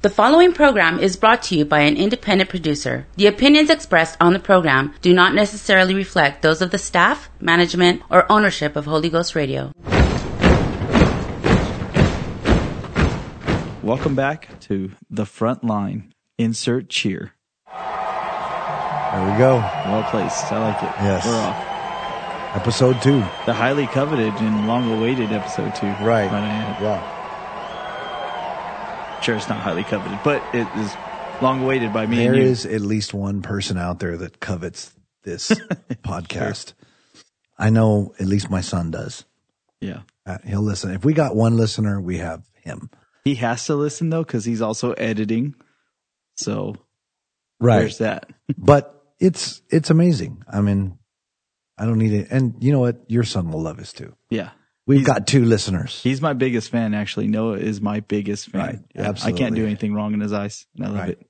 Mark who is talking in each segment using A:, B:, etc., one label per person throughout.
A: The following program is brought to you by an independent producer. The opinions expressed on the program do not necessarily reflect those of the staff, management, or ownership of Holy Ghost Radio.
B: Welcome back to the front line. Insert cheer.
C: There we go.
B: Well placed. I like it.
C: Yes.
B: We're off.
C: Episode two.
B: The highly coveted and long awaited episode two.
C: Right.
B: Might
C: Yeah.
B: Sure, it's not highly coveted, but it is long awaited by me
C: There
B: and you.
C: is at least one person out there that covets this podcast. I know at least my son does.
B: Yeah.
C: Uh, he'll listen. If we got one listener, we have him.
B: He has to listen though, because he's also editing. So right, there's that.
C: but it's it's amazing. I mean, I don't need it. And you know what? Your son will love us too.
B: Yeah.
C: We've got two listeners.
B: He's my biggest fan, actually. Noah is my biggest fan.
C: Right.
B: Yeah, I can't do anything wrong in his eyes, and I love
C: Right.
B: it.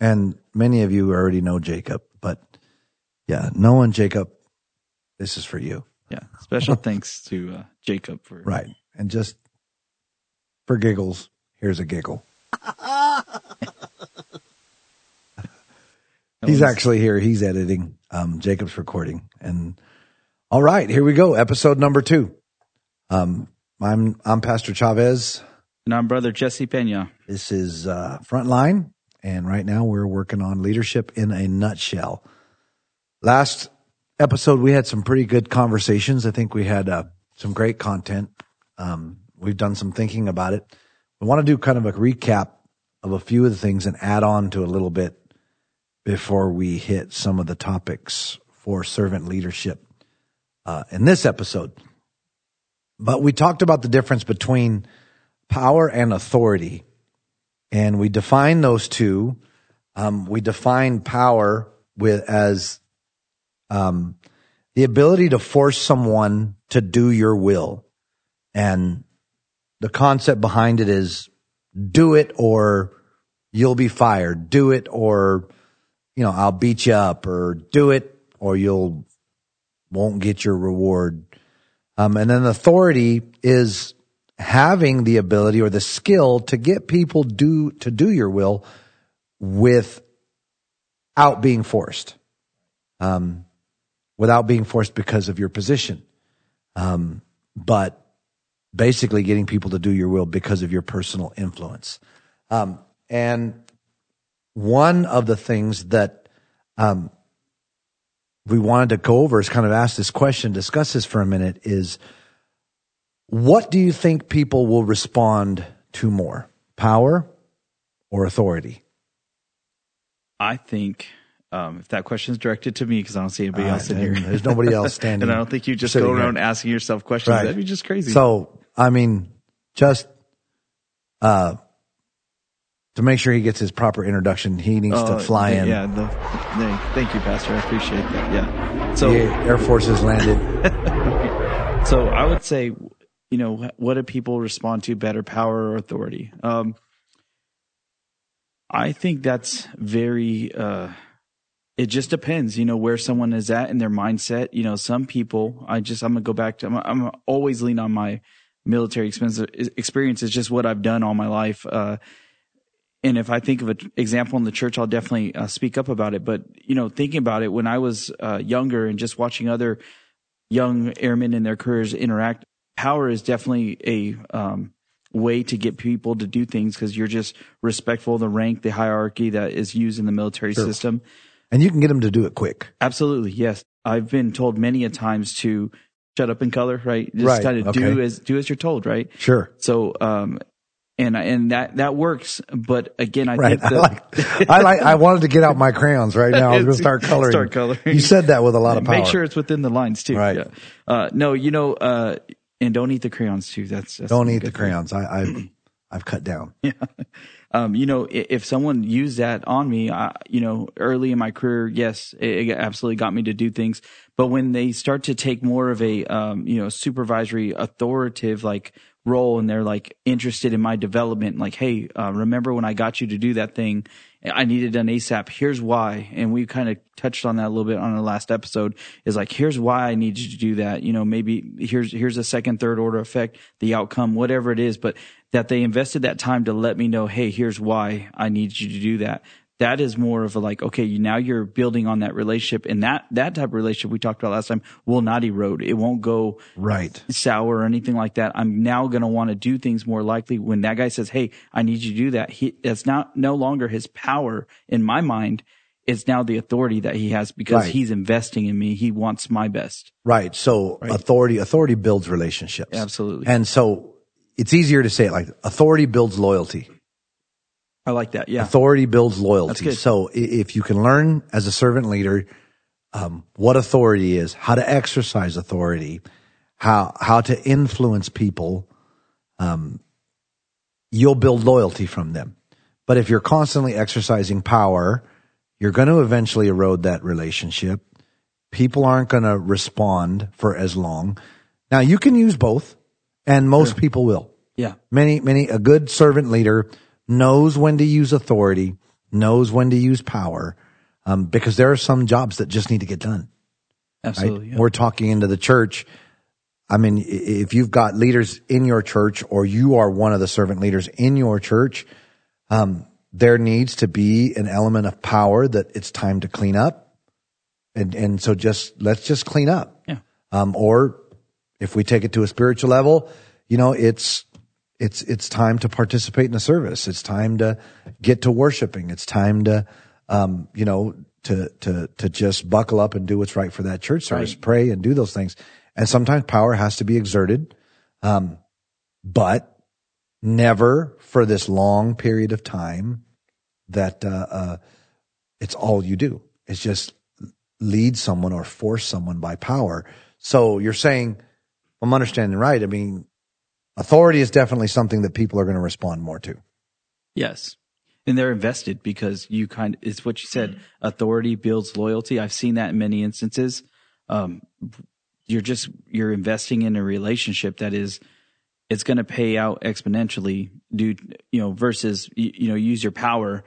C: And many of you already know Jacob, but yeah, Noah and Jacob, this is for you.
B: Yeah. Special thanks to uh, Jacob for
C: Right. And just for giggles, here's a giggle. He's actually here. He's editing. Um, Jacob's recording. And all right, here we go. Episode number two. Um, I'm, I'm Pastor Chavez.
B: And I'm brother Jesse Pena.
C: This is, uh, Frontline. And right now we're working on leadership in a nutshell. Last episode, we had some pretty good conversations. I think we had, uh, some great content. Um, we've done some thinking about it. We want to do kind of a recap of a few of the things and add on to a little bit before we hit some of the topics for servant leadership uh, in this episode. But we talked about the difference between power and authority, and we define those two. Um, we define power with as um, the ability to force someone to do your will, and the concept behind it is do it or you'll be fired. Do it or you know, I'll beat you up or do it or you'll won't get your reward. Um, and then authority is having the ability or the skill to get people do to do your will without being forced. Um, without being forced because of your position. Um, but basically getting people to do your will because of your personal influence. Um, and one of the things that um, we wanted to go over is kind of ask this question, discuss this for a minute is what do you think people will respond to more, power or authority?
B: I think um, if that question is directed to me, because I don't see anybody
C: Uh,
B: else in here.
C: there's nobody else standing
B: and I don't think you just go around asking yourself questions.
C: Right.
B: That'd be just crazy.
C: So, I mean, just uh, to make sure he gets his proper introduction, he needs to fly
B: th-
C: in.
B: Yeah. The, thank, thank you, Pastor. I appreciate that. Yeah. So,
C: the Air Force has landed.
B: so I would say, you know, what do people respond to better, power or authority? Um, I think that's very, uh, it just depends, you know, where someone is at in their mindset. You know, some people, I just, I'm going to go back to, I'm, I'm always lean on my military experience is just what I've done all my life. Uh, and if I think of an example in the church, I'll definitely uh, speak up about it. But, you know, thinking about it, when I was uh, younger and just watching other young airmen in their careers interact, power is definitely a um, way to get people to do things because you're just respectful of the rank, the hierarchy that is used in the military
C: Sure.
B: system.
C: And you can get them to do it quick.
B: Absolutely, yes. I've been told many a times to shut up in color, right? Just
C: Right,
B: kind of
C: okay.
B: do as do as you're told, right?
C: Sure.
B: So, um, and and that that works. But again, I
C: Right.
B: think
C: I like, I like, I wanted to get out my crayons right now. I was going to start coloring.
B: Start coloring.
C: You said that with a lot of power.
B: Make sure it's within the lines too.
C: Right.
B: Yeah. Uh, no, you know, uh, and don't eat the crayons too. That's, that's
C: Don't eat the crayons. I, I, I've cut down.
B: Yeah. Um, you know, if someone used that on me, I, you know, early in my career, yes, it, it absolutely got me to do things. But when they start to take more of a, um, you know, supervisory, authoritative like role, and they're like interested in my development, like, hey, uh, remember when I got you to do that thing? I needed an ASAP. Here's why. And we kind of touched on that a little bit on the last episode is like, here's why I need you to do that. You know, maybe here's, here's a second, third order effect, the outcome, whatever it is, but that they invested that time to let me know, Hey, here's why I need you to do that. That is more of a like, okay, you, now you're building on that relationship and that, that type of relationship we talked about last time will not erode. It won't go
C: Right.
B: sour or anything like that. I'm now going to want to do things more likely when that guy says, Hey, I need you to do that. He, that's not no longer his power in my mind. It's now the authority that he has because
C: Right.
B: he's investing in me. He wants my best.
C: Right. So authority, authority builds relationships.
B: Absolutely.
C: And so it's easier to say it like authority builds loyalty.
B: I like that. Yeah.
C: Authority builds loyalty. So if you can learn as a servant leader, um, what authority is, how to exercise authority, how, how to influence people, um, you'll build loyalty from them. But if you're constantly exercising power, you're going to eventually erode that relationship. People aren't going to respond for as long. Now you can use both and most people will.
B: Yeah.
C: Many, many, a good servant leader knows when to use authority, knows when to use power, um, because there are some jobs that just need to get done. Right?
B: Absolutely. yeah.
C: We're talking into the church. I mean, if you've got leaders in your church or you are one of the servant leaders in your church, um, there needs to be an element of power that it's time to clean up. And, and so just, let's just clean up.
B: Yeah.
C: Um, or if we take it to a spiritual level, you know, it's, it's, it's time to participate in the service. It's time to get to worshiping. It's time to, um, you know, to, to, to just buckle up and do what's right for that church service,
B: Right.
C: pray and do those things. And sometimes power has to be exerted. Um, but never for this long period of time that, uh, uh, it's all you do. It's just lead someone or force someone by power. So you're saying, I'm understanding right. I mean, authority is definitely something that people are going to respond more to.
B: Yes. And they're invested because you kind of, it's what you said, authority builds loyalty. I've seen that in many instances. Um, you're just, you're investing in a relationship that is, it's going to pay out exponentially due, you know, versus, you, you know, use your power.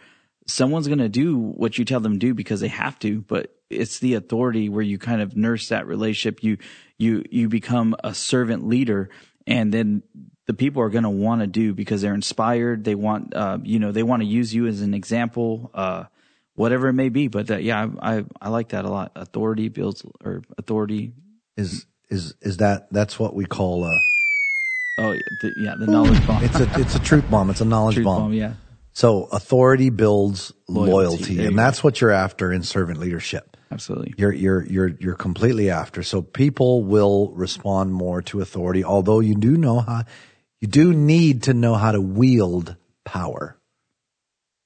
B: Someone's going to do what you tell them to do because they have to, but it's the authority where you kind of nurse that relationship. You, you, you become a servant leader and then the people are going to want to do because they're inspired. They want, uh, you know, they want to use you as an example, uh, whatever it may be. But that, yeah, I, I, I like that a lot. Authority builds or authority.
C: Is, is, is that, that's what we call, a.
B: Oh, yeah, the, yeah, the knowledge bomb.
C: it's a, it's a truth bomb. It's a knowledge
B: Truth
C: bomb.
B: bomb. Yeah.
C: So authority builds
B: Loyalty.
C: loyalty, and that's what you're after in servant leadership.
B: Absolutely.
C: You're, you're, you're, you're completely after. So people will respond more to authority, although you do know how, you do need to know how to wield power.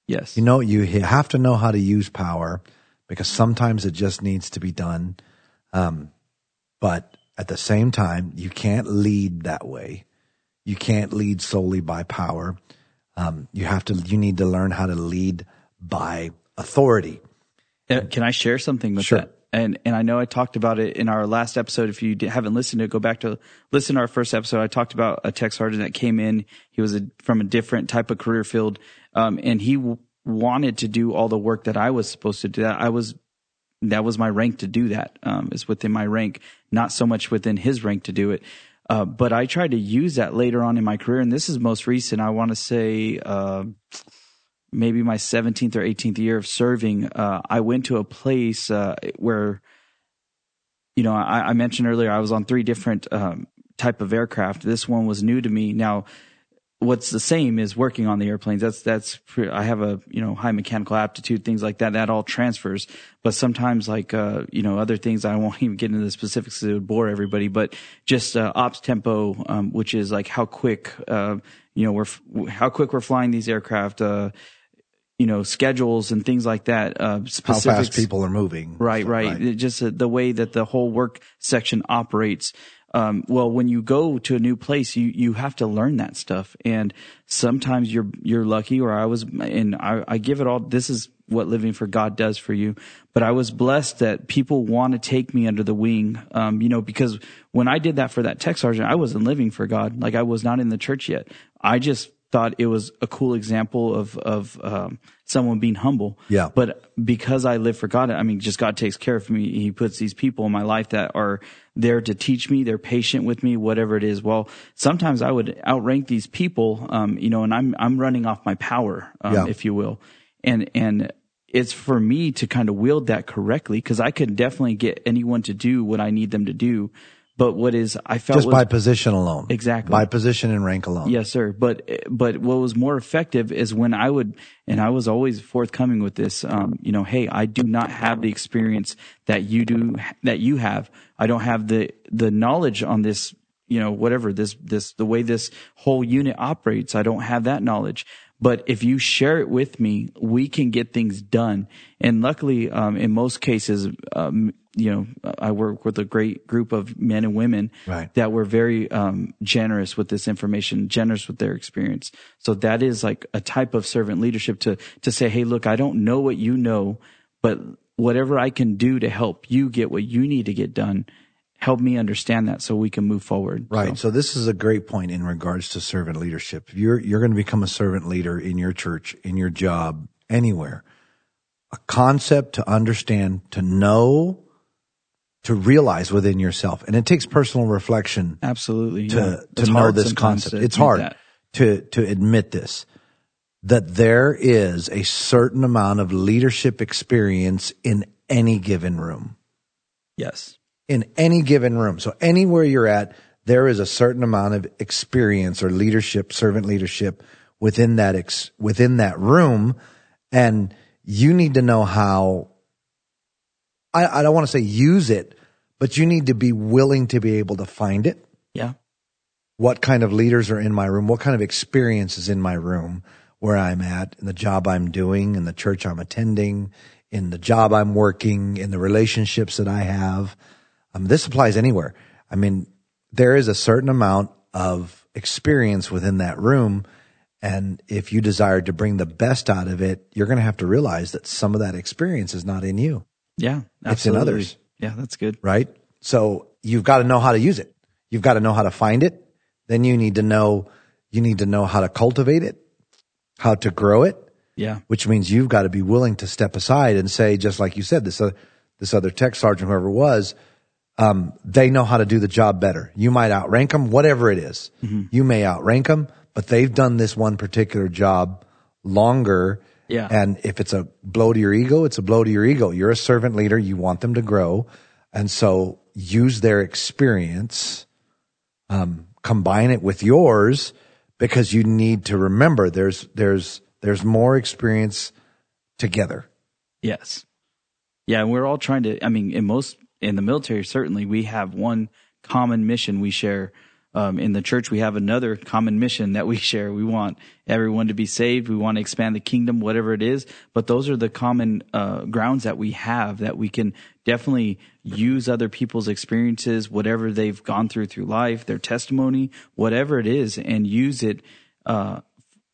B: Yes.
C: You know, you have to know how to use power because sometimes it just needs to be done. Um, but at the same time, you can't lead that way. You can't lead solely by power. Um, you have to, you need to learn how to lead by authority.
B: Uh, Can I share something with
C: Sure.
B: that? And and I know I talked about it in our last episode. If you haven't listened to it, go back to listen to our first episode. I talked about a tech sergeant that came in. He was a, from a different type of career field, um, and he w- wanted to do all the work that I was supposed to do. That I was that was my rank to do that. Um, it's within my rank, not so much within his rank to do it. Uh, but I tried to use that later on in my career, and this is most recent. I want to say. Uh, maybe my 17th or 18th year of serving, uh, I went to a place uh, where, you know, I, I mentioned earlier I was on three different um, type of aircraft. This one was new to me. Now, what's the same is working on the airplanes. That's that's I have a you know high mechanical aptitude, things like that. That all transfers. But sometimes, like uh, you know, other things I won't even get into the specifics. It would bore everybody. But just uh, ops tempo, um, which is like how quick uh, you know we're f- how quick we're flying these aircraft. Uh, you know schedules and things like that. Uh,
C: How
B: specifics.
C: fast people are moving.
B: Right, right. It just uh, the way that the whole work section operates. um, well, when you go to a new place, you, you have to learn that stuff. And sometimes you're, you're lucky or I was, and I, I give it all, this is what living for God does for you. But I was blessed that people want to take me under the wing. Um, you know, because when I did that for that tech sergeant, I wasn't living for God. Like I was not in the church yet. I just thought it was a cool example of of um, someone being humble.
C: Yeah.
B: But because I live for God, I mean, just God takes care of me. He puts these people in my life that are there to teach me. They're patient with me, whatever it is. Well, sometimes I would outrank these people, um, you know, and I'm I'm running off my power, um,
C: Yeah.
B: if you will, and and it's for me to kind of wield that correctly because I could definitely get anyone to do what I need them to do. But what is I felt
C: Just
B: was,
C: by position alone.
B: Exactly.
C: By position and rank alone.
B: Yes, sir. But but what was more effective is when I would, and I was always forthcoming with this. Um, you know, hey, I do not have the experience that you do, that you have. I don't have the the knowledge on this. You know, whatever this this the way this whole unit operates. I don't have that knowledge. But if you share it with me, we can get things done. And luckily, um, in most cases, um, you know, I work with a great group of men and women
C: Right.
B: that were very um, generous with this information, generous with their experience. So that is like a type of servant leadership to to say, hey, look, I don't know what you know, but whatever I can do to help you get what you need to get done, help me understand that so we can move forward.
C: Right.
B: So,
C: So this is a great point in regards to servant leadership. If you're you're going to become a servant leader in your church, in your job, anywhere. A concept to understand, to know, to realize within yourself. And it takes personal reflection
B: absolutely.
C: to
B: yeah.
C: to know this concept.
B: to
C: It's hard
B: that.
C: to to admit this that there is a certain amount of leadership experience in any given room.
B: Yes.
C: In any given room. So anywhere you're at, there is a certain amount of experience or leadership, servant leadership within that ex, within that room and you need to know how I, I don't want to say use it, but you need to be willing to be able to find it
B: Yeah.
C: what kind of leaders are in my room, what kind of experience is in my room, where I'm at, in the job I'm doing, in the church I'm attending, in the job I'm working, in the relationships that I have. Um, this applies anywhere. I mean, there is a certain amount of experience within that room. And if you desire to bring the best out of it, you're going to have to realize that some of that experience is not in you,
B: Yeah.
C: It's in others.
B: Yeah, that's good.
C: right? So you've got to know how to use it. You've got to know how to find it. Then you need to know, you need to know how to cultivate it, how to grow it,
B: Yeah.
C: which means you've got to be willing to step aside and say, just like you said, this, uh, this other tech sergeant, whoever was, um, they know how to do the job better. You might outrank them, whatever it is. You may outrank them, but they've done this one particular job longer.
B: Yeah.
C: And if it's a blow to your ego, it's a blow to your ego. You're a servant leader. You want them to grow. And so use their experience, um, combine it with yours because you need to remember there's, there's, there's more experience together.
B: Yes. Yeah, and we're all trying to. I mean, in most in the military, certainly we have one common mission we share. Um, in the church, we have another common mission that we share. We want everyone to be saved. We want to expand the kingdom, whatever it is. But those are the common uh, grounds that we have that we can definitely use other people's experiences, whatever they've gone through through life, their testimony, whatever it is, and use it uh,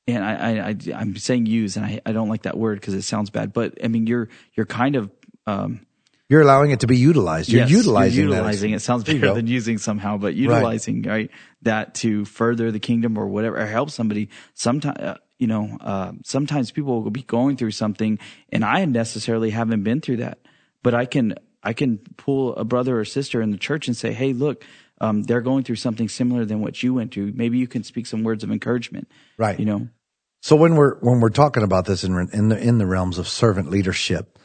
B: and I, I, I'm saying use, and I, I don't like that word because it sounds bad. But I mean, you're you're kind of um,
C: You're allowing it to be utilized. You're
B: yes,
C: utilizing,
B: you're utilizing.
C: ex-
B: It sounds better than using somehow, but utilizing right that to further the kingdom or whatever, or help somebody. Sometimes uh, you know, uh, sometimes people will be going through something, and I necessarily haven't been through that, but I can I can pull a brother or sister in the church and say, hey, look. Um, they're going through something similar than what you went through. Maybe you can speak some words of encouragement.
C: Right.
B: You know,
C: So when we're when we're talking about this in in the in the realms of servant leadership,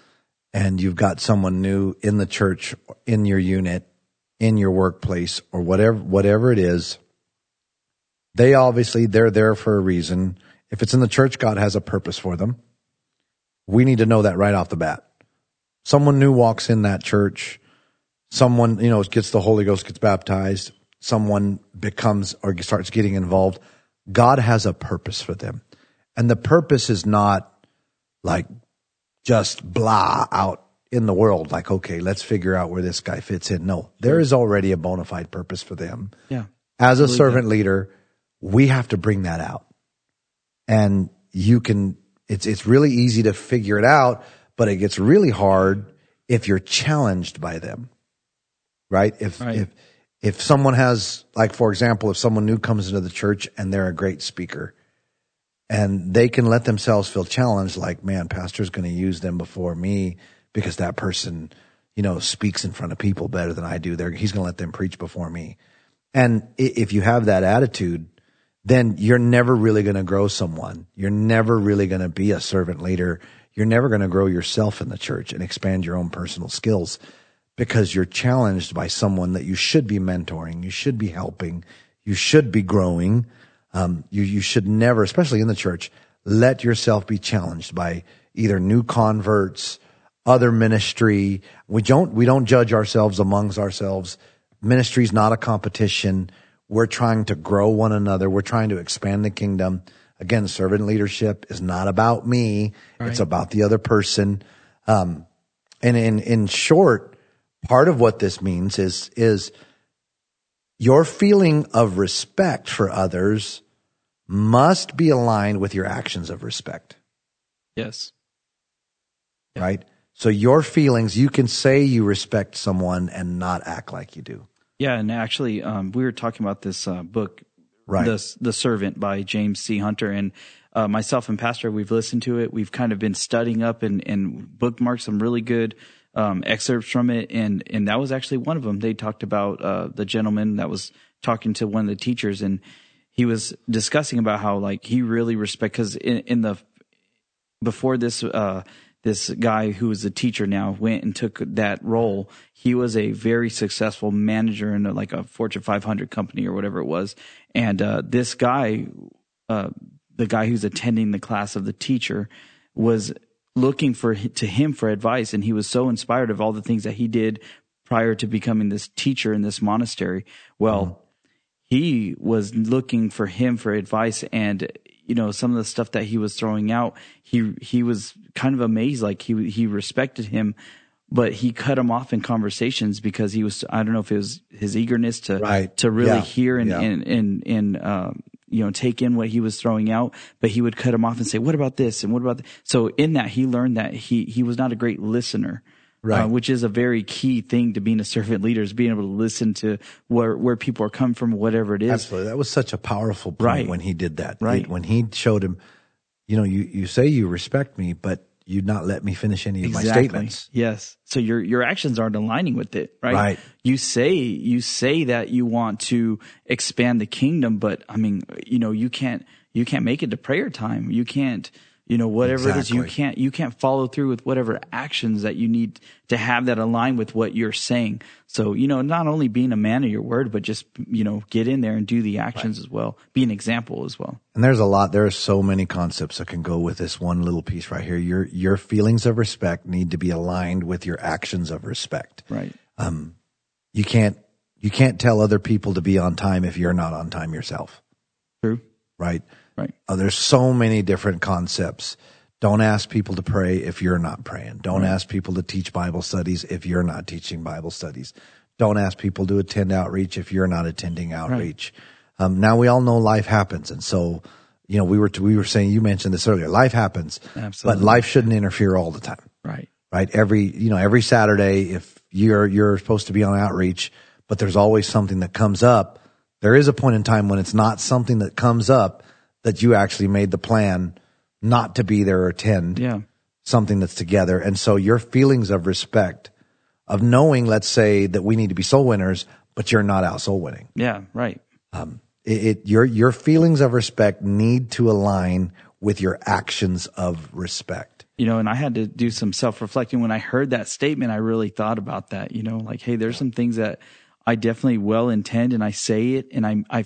C: and you've got someone new in the church, in your unit, in your workplace, or whatever whatever it is, they obviously they're there for a reason. If it's in the church, God has a purpose for them. We need to know that right off the bat. Someone new walks in that church, someone you know gets the Holy Ghost, gets baptized, someone becomes or starts getting involved. God has a purpose for them. And the purpose is not like just blah out in the world, like, okay, let's figure out where this guy fits in. No, there is already a bona fide purpose for them.
B: Yeah.
C: As a servant leader, we have to bring that out. And you can, it's, it's really easy to figure it out, but it gets really hard if you're challenged by them. Right? If,
B: Right.
C: if, if someone has, like, for example, if someone new comes into the church and they're a great speaker and they can let themselves feel challenged, like, man, pastor's going to use them before me because that person, you know, speaks in front of people better than I do. They're, he's going to let them preach before me. And if you have that attitude, then you're never really going to grow someone. You're never really going to be a servant leader. You're never going to grow yourself in the church and expand your own personal skills because you're challenged by someone that you should be mentoring, you should be helping, you should be growing. Um, you you should never, especially in the church, let yourself be challenged by either new converts, other ministry. We don't we don't judge ourselves amongst ourselves. Ministry is not a competition. We're trying to grow one another. We're trying to expand the kingdom. Again, servant leadership is not about me. It's about the other person. Um, and in, in short, part of what this means is, is your feeling of respect for others must be aligned with your actions of respect,
B: Yes.
C: right? So your feelings, you can say you respect someone and not act like you do.
B: Yeah, and actually, um, we were talking about this uh, book,
C: Right.
B: the the Servant by James C. Hunter, and uh, myself and Pastor, we've listened to it. We've kind of been studying up and and bookmarked some really good um, excerpts from it, and and that was actually one of them. They talked about uh, the gentleman that was talking to one of the teachers, and he was discussing about how like he really respect because in, in the before this uh this guy who is a teacher now went and took that role he was a very successful manager in a, like a fortune 500 company or whatever it was and uh this guy uh the guy who's attending the class of the teacher was looking for to him for advice and he was so inspired of all the things that he did prior to becoming this teacher in this monastery well he was looking for him for advice and you know some of the stuff that he was throwing out he he was kind of amazed like he he respected him but he cut him off in conversations because he was I don't know if it was his eagerness to
C: Right.
B: to really
C: Yeah.
B: hear and
C: Yeah.
B: and and, and um, you know take in what he was throwing out but he would cut him off and say what about this and what about th-? so in that he learned that he he was not a great listener
C: Right.
B: uh, which is a very key thing to being a servant leader is being able to listen to where where people are coming from whatever it is
C: Absolutely. That was such a powerful point
B: Right.
C: when he did that.
B: Right.
C: He- when he showed him, you know, you, you say you respect me, but you not let me finish any of my statements.
B: Yes. So your your actions aren't aligning with it, right?
C: Right.
B: You say you say that you want to expand the kingdom, but I mean, you know, you can't you can't make it to prayer time. You can't, you know, whatever it is, you can't you can't follow through with whatever actions that you need to have that align with what you're saying. So, you know, not only being a man of your word, but just, you know, get in there and do the actions as well. Be an example as well.
C: And there's a lot, there are so many concepts that can go with this one little piece right here. Your, your feelings of respect need to be aligned with your actions of respect.
B: Right.
C: um You can't, you can't tell other people to be on time if you're not on time yourself,
B: True.
C: right?
B: Right.
C: Uh, there's so many different concepts. Don't ask people to pray if you're not praying. Don't ask people to teach Bible studies if you're not teaching Bible studies. Don't ask people to attend outreach if you're not attending outreach. Um, now we all know life happens, and so you know we were we were saying you mentioned this earlier. Life happens,
B: Absolutely.
C: but life shouldn't interfere all the time
B: Right.
C: right? Every, you know, every Saturday, if you're, you're supposed to be on outreach, but there's always something that comes up, there is a point in time when it's not something that comes up that you actually made the plan not to be there or attend
B: Yeah.
C: something that's together. And so your feelings of respect of knowing, let's say that we need to be soul winners, but you're not out soul winning.
B: Yeah. Right.
C: Um, it, it your, your feelings of respect need to align with your actions of respect.
B: you know, and I had to do some self reflecting when I heard that statement. I really thought about that, you know, like, hey, there's some things that I definitely well intend and I say it and I, I, I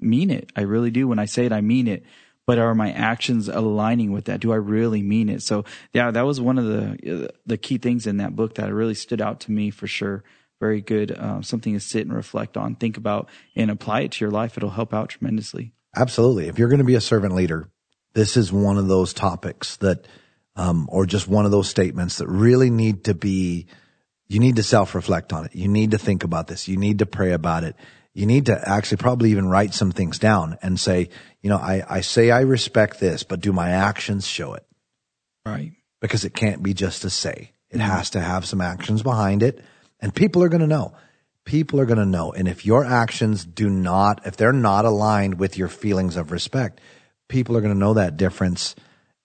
B: mean it. I really do. When I say it, I mean it. But are my actions aligning with that? Do I really mean it? So yeah, that was one of the the key things in that book that really stood out to me for sure. Very good, uh, something to sit and reflect on, think about, and apply it to your life. It'll help out tremendously.
C: Absolutely. If you're going to be a servant leader, this is one of those topics that um, or just one of those statements that really need to be, you need to self reflect on it. You need to think about this. You need to pray about it. You need to actually probably even write some things down and say, you know, I, I say I respect this, but do my actions show it?
B: Right.
C: Because it can't be just a say. It has to have some actions behind it and people are going to know. People are going to know. And if your actions do not, if they're not aligned with your feelings of respect, people are going to know that difference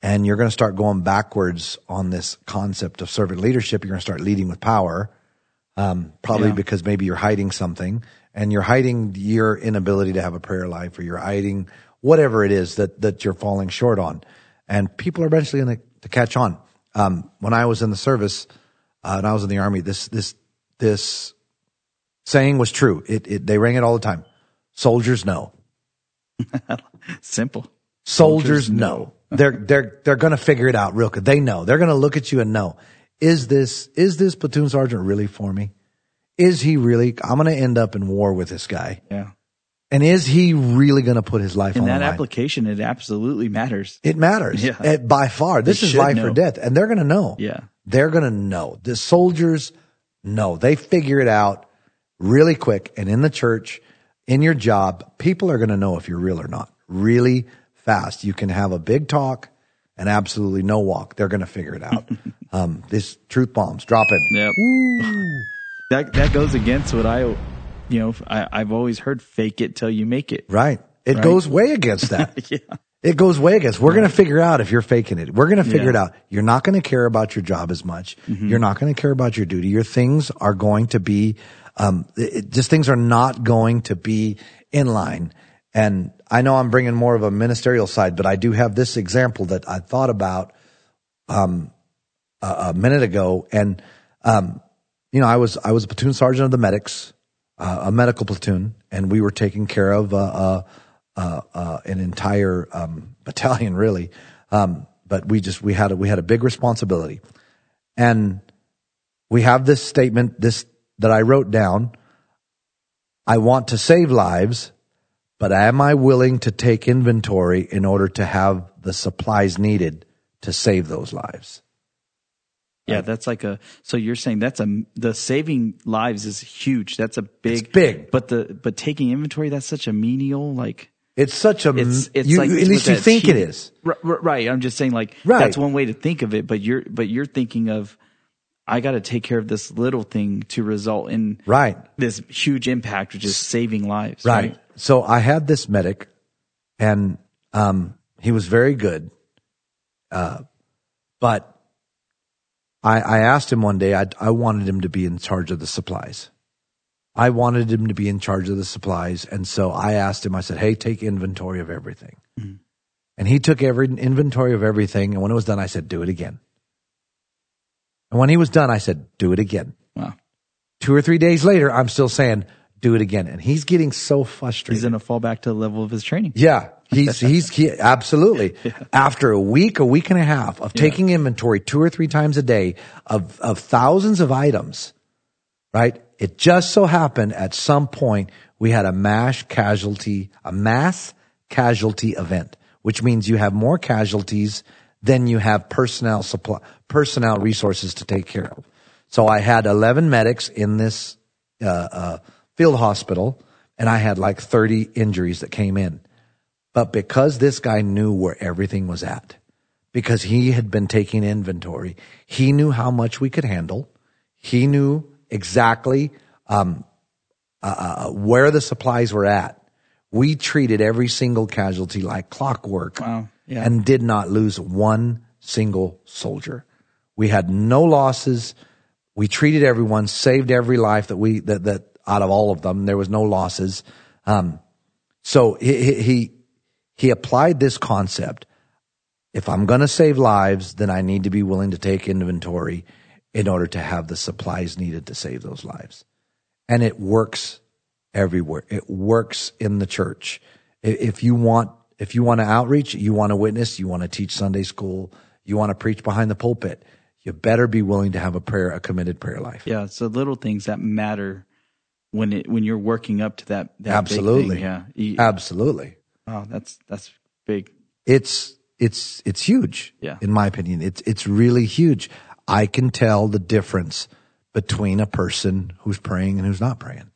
C: and you're going to start going backwards on this concept of servant leadership. You're going to start leading with power, um, probably
B: Yeah.
C: because maybe you're hiding something and you're hiding your inability to have a prayer life or you're hiding whatever it is that, that you're falling short on. And people are eventually going to, catch on. Um, when I was in the service, uh, and I was in the army, this, this, this saying was true. It, it, they rang it all the time. Soldiers know.
B: Simple.
C: Soldiers
B: Soldiers
C: know. they're they're they're going to figure it out real good. They know. They're going to look at you and know is this is this platoon sergeant really for me? Is he really? I'm going to end up in war with this guy.
B: Yeah.
C: And is he really going to put his life
B: In
C: on
B: that
C: the line?
B: application, it absolutely matters.
C: it matters.
B: Yeah.
C: Eh, by far. This
B: They
C: is life or death, and they're going to know.
B: Yeah.
C: They're going to know. The soldiers know. They figure it out really quick. And in the church, in your job, people are going to know if you're real or not really fast. You can have a big talk and absolutely no walk. They're going to figure it out. um, this truth bombs, drop it.
B: Yep. That that goes against what I, you know, I, I've always heard: fake it till you make it.
C: Right. It
B: Right.
C: goes way against that.
B: Yeah.
C: It goes way against. We're going to figure out if you're faking it. We're going to figure
B: Yeah.
C: it out. You're not going to care about your job as much. You're not going to care about your duty. Your things are going to be, um, it- just things are not going to be in line. And I know I'm bringing more of a ministerial side, but I do have this example that I thought about, um, a, a minute ago. And, um, you know, I was, I was a platoon sergeant of the medics, uh, a medical platoon, and we were taking care of, uh, uh, uh, uh, an entire um, battalion, really. Um, but we just we had a, we had a big responsibility, and we have this statement this that I wrote down. I want to save lives, but am I willing to take inventory in order to have the supplies needed to save those lives?
B: Yeah, that's like a. So you're saying that's a the saving lives is huge. That's a big,
C: big.
B: But the but taking inventory that's such a menial like.
C: It's such a
B: It's it's
C: you,
B: like
C: at least you think it
B: cheap-
C: is.
B: R- r- right. I'm just saying like
C: Right.
B: that's one way to think of it. But you're but you're thinking of I got to take care of this little thing to result in
C: Right.
B: this huge impact, which is saving lives.
C: Right.
B: Right.
C: So I had this medic and um, he was very good. Uh, but I, I asked him one day, I, I wanted him to be in charge of the supplies. I wanted him to be in charge of the supplies. And so I asked him, I said, Hey, take inventory of everything. Mm-hmm. And he took every inventory of everything. And when it was done, I said, do it again. And when he was done, I said, do it again.
B: Wow.
C: Two or three days later, I'm still saying, do it again. And he's getting so frustrated.
B: He's going to fall back to the level of his training.
C: Yeah, he's he's he, absolutely. After a week, a week and a half of taking inventory two or three times a day of of thousands of items, right? It just so happened at some point we had a mass casualty, a mass casualty event, which means you have more casualties than you have personnel supply, personnel resources to take care of. So I had 11 medics in this uh, uh, field hospital, and I had like 30 injuries that came in. But because this guy knew where everything was at, because he had been taking inventory, he knew how much we could handle. He knew exactly um, uh, uh, where the supplies were at. We treated every single casualty like clockwork
B: Wow. Yeah.
C: and did not lose one single soldier. We had no losses. We treated everyone, saved every life that we that that out of all of them. There was no losses. Um, so he, he he applied this concept. If I'm going to save lives, then I need to be willing to take inventory in order to have the supplies needed to save those lives. And it works everywhere. It works in the church. If you want, if you want to outreach, you want to witness, you want to teach Sunday school, you want to preach behind the pulpit, you better be willing to have a prayer, a committed prayer life.
B: Yeah. So little things that matter when it when you're working up to that. that big
C: Absolutely.
B: Yeah. You-
C: Absolutely.
B: Wow. That's that's big.
C: It's, it's it's huge.
B: Yeah.
C: In my opinion, it's it's really huge. I can tell the difference between a person who's praying and who's not praying.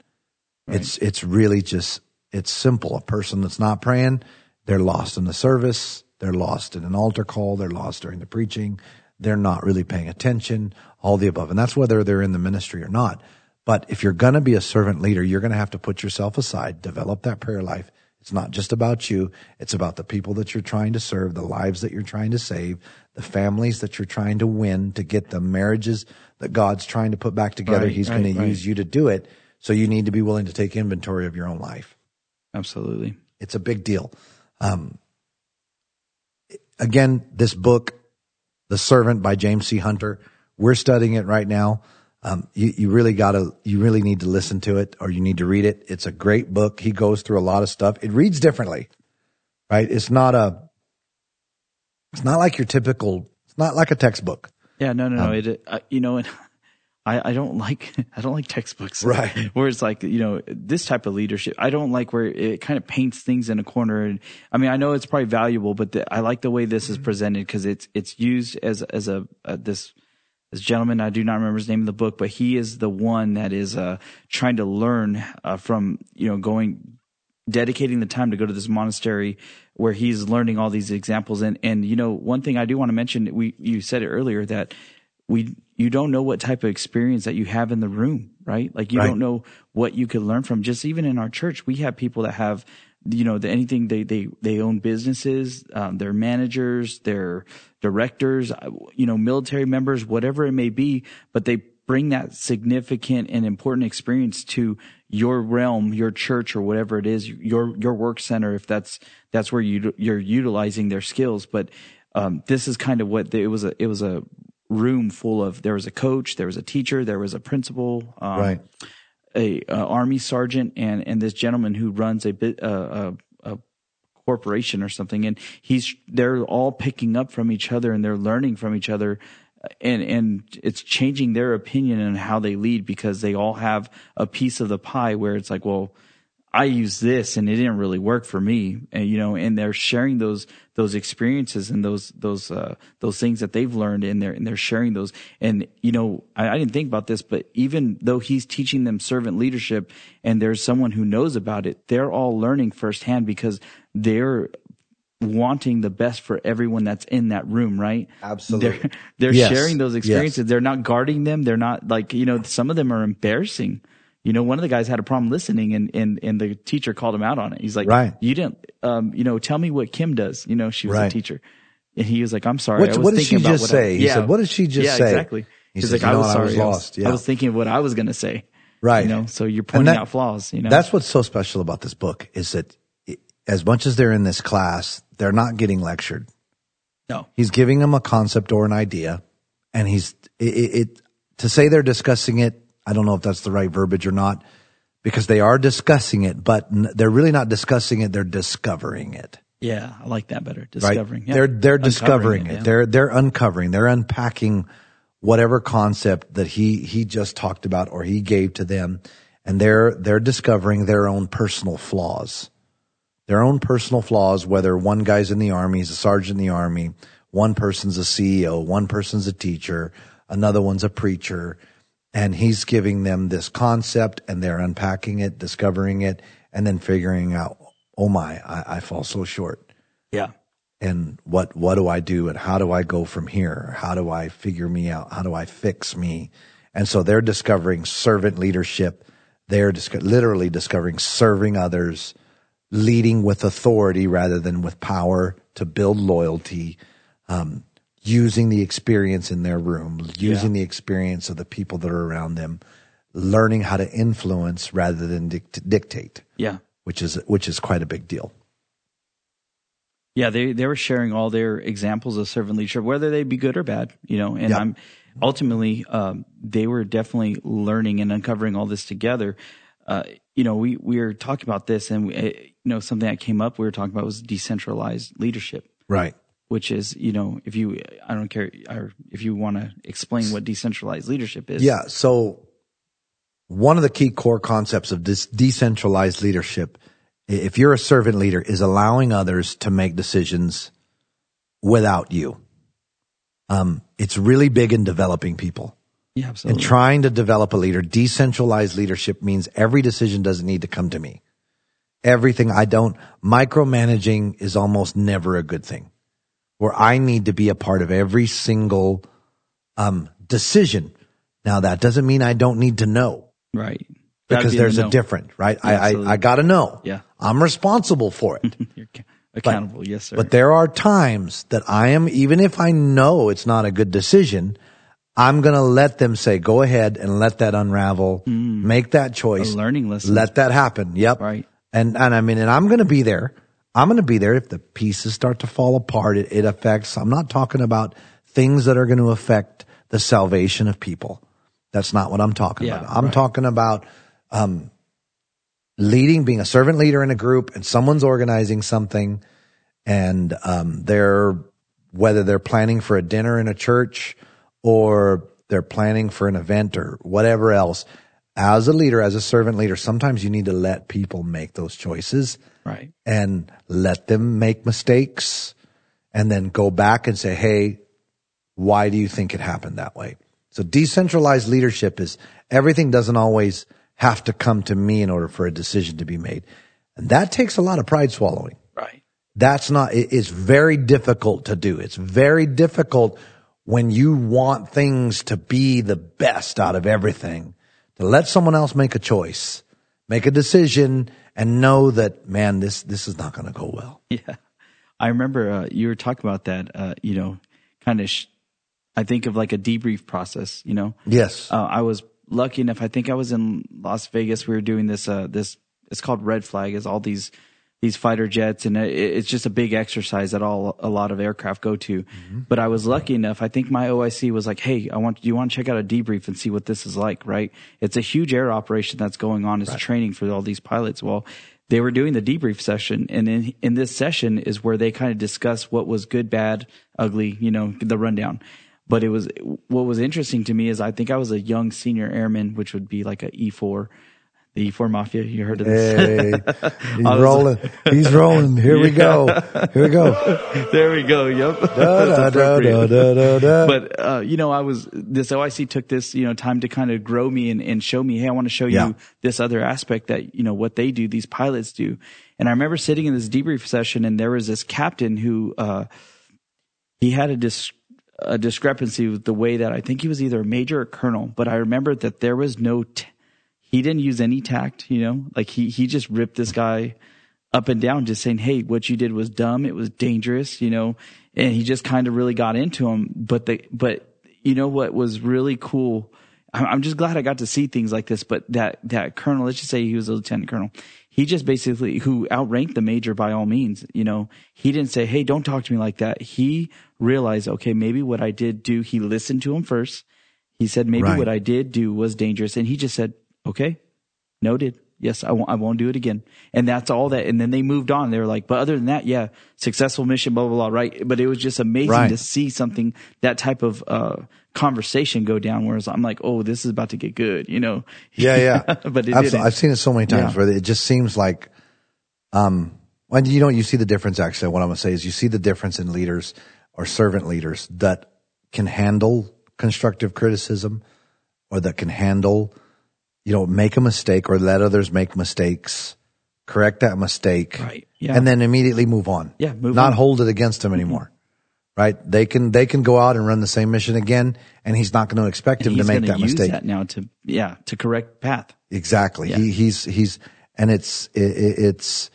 C: It's it's really just it's simple. A person that's not praying, they're lost in the service, they're lost in an altar call, they're lost during the preaching, they're not really paying attention, all the above. And that's whether they're in the ministry or not. But if you're going to be a servant leader, you're going to have to put yourself aside, develop that prayer life. It's not just about you. It's about the people that you're trying to serve, the lives that you're trying to save, the families that you're trying to win to get the marriages that God's trying to put back together.
B: Right,
C: He's
B: right,
C: going to use you to do it. So you need to be willing to take inventory of your own life.
B: Absolutely.
C: It's a big deal. Um, again, this book, The Servant by James C. Hunter, we're studying it right now. Um, you, you really gotta, you really need to listen to it or you need to read it. It's a great book. He goes through a lot of stuff. It reads differently, right? It's not a, it's not like your typical, it's not like a textbook.
B: Yeah, no, no,
C: Um,
B: no. It, uh, you know, and I, I don't like, I don't like textbooks.
C: Right.
B: Where it's like, you know, this type of leadership, I don't like where it kind of paints things in a corner. And I mean, I know it's probably valuable, but the, I like the way this is presented because it's, it's used as, as a, uh, this, this gentleman, I do not remember his name in the book, but he is the one that is, uh, trying to learn, uh, from, you know, going, dedicating the time to go to this monastery where he's learning all these examples. And, and, you know, one thing I do want to mention, we, you said it earlier that we, you don't know what type of experience that you have in the room, right? Like you
C: Right.
B: don't know what you could learn from. Just even in our church, we have people that have, you know, the, anything they, they, they own businesses, um, they're managers, they're directors, uh, you know, military members, whatever it may be, but they bring that significant and important experience to your realm, your church or whatever it is, your, your work center, if that's, that's where you, you're utilizing their skills. But, um, this is kind of what it was a, it was a room full of, there was a coach, there was a teacher, there was a principal, um,
C: Right.
B: A, uh army sergeant and and this gentleman who runs a bit uh, a, a corporation or something and he's they're all picking up from each other and they're learning from each other and and it's changing their opinion on how they lead because they all have a piece of the pie where it's like well I use this and it didn't really work for me and you know and they're sharing those those experiences and those those uh those things that they've learned and they're and they're sharing those and you know I, I didn't think about this but even though he's teaching them servant leadership and there's someone who knows about it they're all learning firsthand because they're wanting the best for everyone that's in that room right
C: Absolutely.
B: they're they're
C: Yes.
B: sharing those
C: Yes.
B: experiences they're not guarding them they're not like you know some of them are embarrassing you know one of the guys had a problem listening and and and the teacher called him out on it he's like
C: Right.
B: you didn't um you know tell me what kim does you know she was
C: Right.
B: a teacher and he was like i'm sorry
C: What-
B: I was
C: what did she just
B: what
C: say?
B: I,
C: He
B: yeah.
C: said, "What did she just
B: yeah,
C: say?"
B: exactly
C: He
B: he's
C: said,
B: like
C: "You
B: i was
C: what? I
B: sorry
C: was
B: I was,
C: lost." Yeah.
B: I was thinking of what i was going to say
C: Right.
B: you know so you're pointing
C: that-
B: out flaws you know
C: That's what's so special about this book is that it, as much as they're in this class, they're not getting lectured.
B: no
C: He's giving them a concept or an idea, and he's it, it, it to say they're discussing it. I don't know if that's the right verbiage or not, because they are discussing it, but n- they're really not discussing it. They're discovering it.
B: yeah i like that better
C: Right? Discovering—they're—they're
B: Uncovering
C: discovering it.
B: yeah.
C: They're they're uncovering. They're unpacking whatever concept that he he just talked about or he gave to them, and they're they're discovering their own personal flaws their own personal flaws, whether one guy's in the army, he's a sergeant in the army, one person's a CEO, one person's a teacher, another one's a preacher, and he's giving them this concept and they're unpacking it, discovering it, and then figuring out, oh my, I, I fall so short.
B: yeah
C: And what, what do I do? And how do I go from here? How do I figure me out? How do I fix me? And so they're discovering servant leadership. They're disco- literally discovering serving others, leading with authority rather than with power to build loyalty, um, using the experience in their room, using the experience of the people that are around them, learning how to influence rather than dict- dictate,
B: yeah
C: which is which is quite a big deal.
B: Yeah, they they were sharing all their examples of servant leadership, whether they be good or bad, you know. And
C: Yeah.
B: I'm ultimately um, they were definitely learning and uncovering all this together. Uh, you know, we we were talking about this, and we, uh, you know, something that came up we were talking about was decentralized leadership,
C: Right.
B: Which is you know, if you I don't care or if you want to explain what decentralized leadership is,
C: Yeah. So one of the key core concepts of this decentralized leadership, if you're a servant leader, is allowing others to make decisions without you. Um, it's really big in developing people.
B: Yeah,
C: And
B: absolutely.
C: trying to develop a leader, decentralized leadership means every decision doesn't need to come to me. Everything I don't, micromanaging is almost never a good thing where I need to be a part of every single, um, decision. Now that doesn't mean I don't need to know
B: right. Gotta
C: because
B: be the
C: there's a
B: know.
C: different, right?
B: Yeah,
C: I. I, I gotta know.
B: Yeah.
C: I'm responsible for it.
B: You're accountable. yes, sir.
C: But there are times that I am, even if I know it's not a good decision, I'm going to let them say, go ahead and let that unravel, make that choice,
B: Mm. A learning lesson.
C: let that happen. Yep.
B: Right.
C: And, and I mean, and I'm going to be there. I'm going to be there if the pieces start to fall apart. It, it affects, I'm not talking about things that are going to affect the salvation of people. That's not what I'm talking
B: Yeah,
C: about. I'm
B: right.
C: talking about, um, leading, being a servant leader in a group and someone's organizing something and um, they're whether they're planning for a dinner in a church or they're planning for an event or whatever else. As a leader, as a servant leader, sometimes you need to let people make those choices
B: right.
C: and let them make mistakes and then go back and say, Hey, why do you think it happened that way? So decentralized leadership is everything doesn't always have to come to me in order for a decision to be made. And that takes a lot of pride swallowing.
B: Right.
C: That's not, it's very difficult to do. It's very difficult when you want things to be the best out of everything to let someone else make a choice, make a decision and know that, man, this, this is not going to go well.
B: Yeah. I remember uh, you were talking about that, uh, you know, kind of, sh- I think of like a debrief process, you know.
C: Yes.
B: Uh, I was lucky enough. I think I was in Las Vegas. We were doing this. Uh, this it's called Red Flag. Is all these these fighter jets, and it's just a big exercise that all a lot of aircraft go to. Mm-hmm. But I was lucky enough. I think my OIC was like, "Hey, I want you want to check out a debrief and see what this is like?" Right? It's a huge air operation that's going on. It's training for all these pilots. Well. They were doing the debrief session, and in in this session is where they kind of discuss what was good, bad, ugly, you know, the rundown but it was what was interesting to me is I think I was a young senior airman, which would be like a E four, the E four mafia. You heard of this?
C: Hey, he's rolling. He's rolling. Here we go. Here we go.
B: there we go. Yep.
C: Da,
B: That's
C: da, da, da, da, da.
B: But uh, you know, I was this OIC took this you know time to kind of grow me and, and show me, hey, I want to show
C: Yeah.
B: you this other aspect that you know what they do, these pilots do. And I remember sitting in this debrief session, and there was this captain who uh, he had a dis- a discrepancy with the way that I think he was either a major or colonel, but I remember that there was no. T- he didn't use any tact, you know, like he he just ripped this guy up and down, just saying, "Hey, what you did was dumb. It was dangerous," you know, and he just kind of really got into him. But the but you know what was really cool. I'm just glad I got to see things like this. But that that colonel, let's just say he was a lieutenant colonel, he just basically who outranked the major by all means. You know, he didn't say, "Hey, don't talk to me like that." He realized, okay, maybe what I did do. He listened to him first. He said, maybe
C: Right.
B: what I did do was dangerous, and he just said, okay, noted. Yes, I won't, I won't do it again. And that's all that. And then they moved on. They were like, but other than that, yeah, successful mission, blah, blah, blah. Right. But it was just amazing
C: Right.
B: to see something, that type of, uh, conversation go down. Whereas I'm like, oh, this is about to get good, you know?
C: Yeah, yeah.
B: but it
C: Absolutely.
B: didn't.
C: I've seen it so many times
B: Yeah.
C: where it just seems like, um, when you know, you see the difference. Actually, what I'm going to say is you see the difference in leaders or servant leaders that can handle constructive criticism or that can handle, you know, make a mistake or let others make mistakes, correct that mistake,
B: Right. Yeah.
C: and then immediately move on.
B: Yeah, move
C: not
B: on.
C: hold it against them mm-hmm. anymore. Right? They can they can go out and run the same mission again, and he's not going to expect him to make that
B: use
C: mistake.
B: that now to, yeah, to correct path.
C: Exactly.
B: Yeah.
C: He, he's he's and it's it, it- it's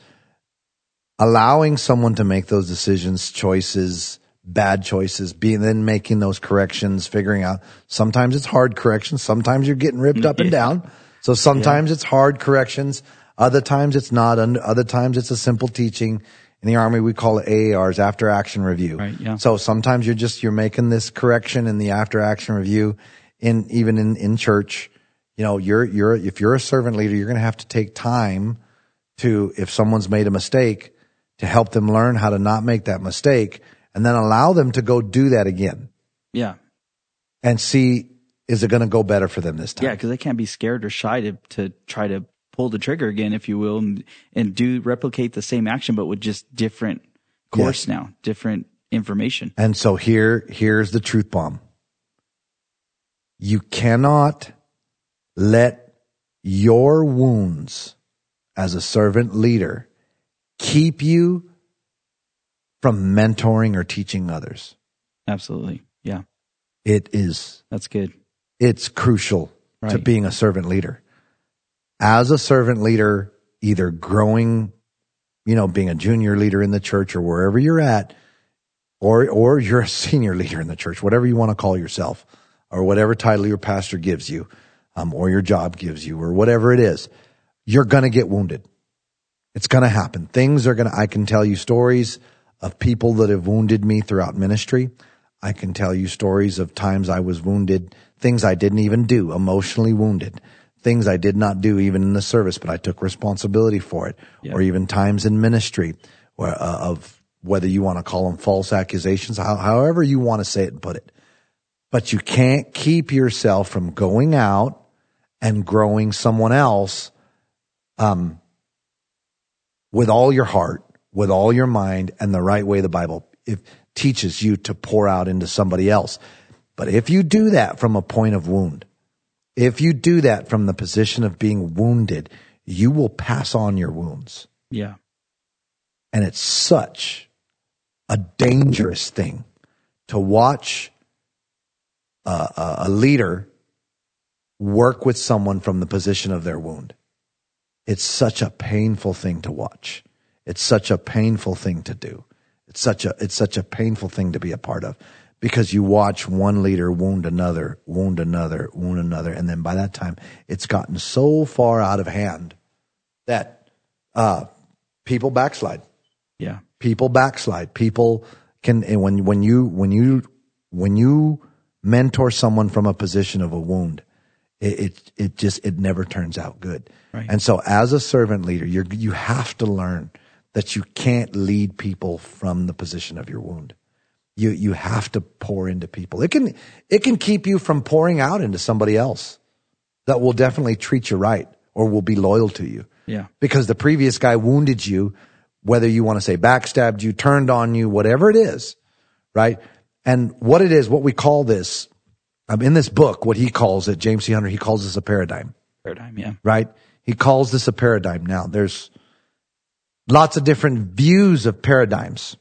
C: allowing someone to make those decisions, choices, bad choices, being then making those corrections, figuring out. Sometimes it's hard corrections. Sometimes you're getting ripped up and down. So sometimes it's hard corrections. Other times it's not. Other times it's a simple teaching. In the army, we call it AARs, after action review.
B: Right, yeah.
C: So sometimes you're just, you're making this correction in the after action review in, even in, in church. You know, you're, you're, if you're a servant leader, you're going to have to take time to, if someone's made a mistake, to help them learn how to not make that mistake and then allow them to go do that again
B: Yeah.
C: and see, is it going to go better for them this time?
B: Yeah, because they can't be scared or shy to, to try to pull the trigger again, if you will, and, and do replicate the same action, but with just different course now, different information.
C: And so here, here's the truth bomb. You cannot let your wounds as a servant leader keep you from mentoring or teaching others.
B: Absolutely. Yeah.
C: It is,
B: That's good.
C: It's crucial to being a servant leader. As a servant leader, either growing, you know, being a junior leader in the church or wherever you're at, or, or you're a senior leader in the church, whatever you want to call yourself, or whatever title your pastor gives you, um, or your job gives you, or whatever it is, you're going to get wounded. It's going to happen. Things are going to, I can tell you stories of people that have wounded me throughout ministry. I can tell you stories of times I was wounded, things I didn't even do, emotionally wounded, things I did not do even in the service, but I took responsibility for it,
B: Yeah.
C: or even times in ministry where, uh, of whether you want to call them false accusations, how, however you want to say it and put it. But you can't keep yourself from going out and growing someone else um, with all your heart, with all your mind, and the right way the Bible if, teaches you to pour out into somebody else. But if you do that from a point of wound, if you do that from the position of being wounded, you will pass on your wounds.
B: Yeah.
C: And it's such a dangerous thing to watch a, a, a leader work with someone from the position of their wound. It's such a painful thing to watch. It's such a painful thing to do. It's such a, it's such a painful thing to be a part of because you watch one leader wound another, wound another, wound another. And then by that time, it's gotten so far out of hand that, uh, people backslide
B: Yeah.
C: people backslide. People can and when when you when you when you mentor someone from a position of a wound, it it, it just it never turns out good.
B: Right.
C: And so, as a servant leader, you you have to learn that you can't lead people from the position of your wound. You you have to pour into people. It can it can keep you from pouring out into somebody else that will definitely treat you right or will be loyal to you
B: Yeah.
C: because the previous guy wounded you, whether you want to say backstabbed you, turned on you, whatever it is, right? And what it is, what we call this, um, in this book, what he calls it, James C. Hunter, he calls this a paradigm,
B: Paradigm. Yeah.
C: right? He calls this a paradigm. Now, there's lots of different views of paradigms.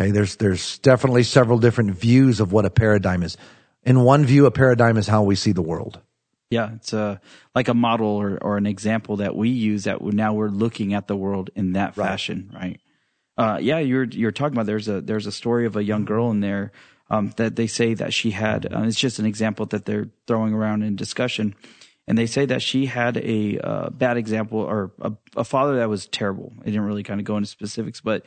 C: Okay, there's there's definitely several different views of what a paradigm is. In one view, a paradigm is how we see the world.
B: Yeah, it's a like a model or, or an example that we use that now we're looking at the world in that
C: Right.
B: fashion, right? Uh, yeah, you're you're talking about there's a there's a story of a young girl in there um, that they say that she had. Uh, it's just an example that they're throwing around in discussion, and they say that she had a uh, bad example or a, a father that was terrible. They didn't really kind of go into specifics, but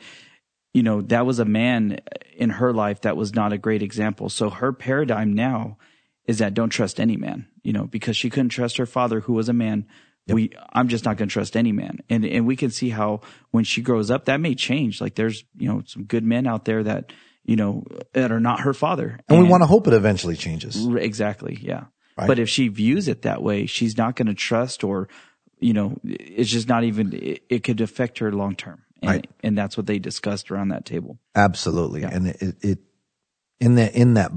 B: you know that was a man in her life that was not a great example. So her paradigm now is that don't trust any man, you know, because she couldn't trust her father who was a man. We, I'm just not going to trust any man. And, and we can see how when she grows up, that may change. Like there's, you know, some good men out there that, you know, that are not her father.
C: And we want to hope it eventually changes.
B: Exactly. Yeah.
C: Right.
B: But if she views it that way, she's not going to trust or, you know, it's just not even, it, it could affect her long term. And,
C: Right.
B: and that's what they discussed around that table.
C: Absolutely. And it, it, in the, in that,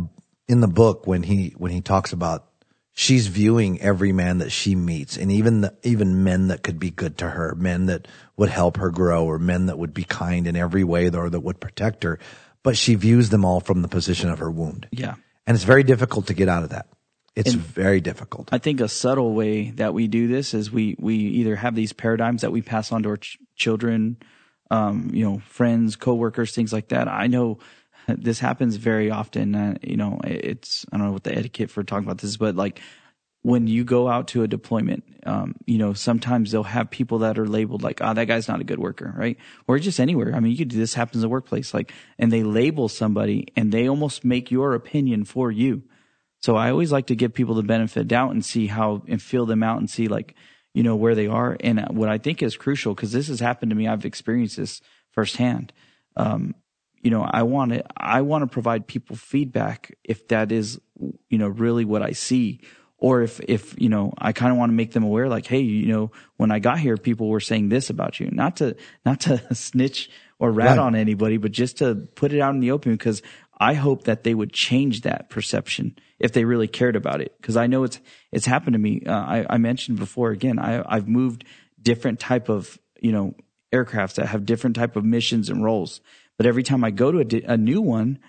C: in the book, when he, when he talks about she's viewing every man that she meets and even the, even men that could be good to her, men that would help her grow or men that would be kind in every way or that would protect her. But she views them all from the position of her wound.
B: Yeah.
C: And it's very difficult to get out of that. It's very difficult.
B: I think a subtle way that we do this is we we either have these paradigms that we pass on to our ch- children, um, you know, friends, coworkers, things like that. I know this happens very often. Uh, you know, it's I don't know what the etiquette for talking about this, but like when you go out to a deployment, um, you know, sometimes they'll have people that are labeled like, oh, that guy's not a good worker, right? Or just anywhere. I mean, you could do this happens in the workplace, like, and they label somebody and they almost make your opinion for you. So I always like to give people the benefit of doubt and see how and feel them out and see like, you know, where they are. And what I think is crucial, because this has happened to me, I've experienced this firsthand. Um, you know, I want to, I want to provide people feedback if that is, you know, really what I see or if if you know I kind of want to make them aware, like, hey, you know, when I got here, people were saying this about you, not to not to snitch or rat
C: Right.
B: on anybody, but just to put it out in the open because I hope that they would change that perception if they really cared about it. Because I know it's it's happened to me. Uh, I, I mentioned before again. I I've moved different type of you know aircrafts that have different type of missions and roles. But every time I go to a, di- a new one,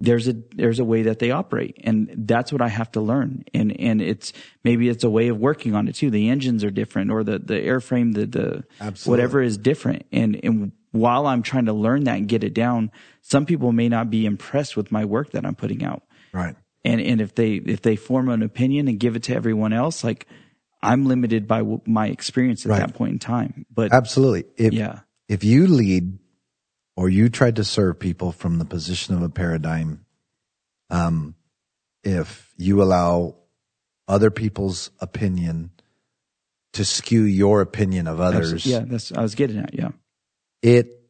B: there's a there's a way that they operate, and that's what I have to learn. And and it's maybe it's a way of working on it too. The engines are different, or the the airframe, the the
C: Absolutely.
B: whatever is different. And and while I'm trying to learn that and get it down, some people may not be impressed with my work that I'm putting out.
C: Right.
B: And and if they if they form an opinion and give it to everyone else, like I'm limited by w- my experience at
C: Right.
B: that point in time. But
C: Absolutely. If
B: yeah,
C: if you lead or you try to serve people from the position of a paradigm, um, if you allow other people's opinion to skew your opinion of others,
B: yeah, that's I was getting at. Yeah,
C: it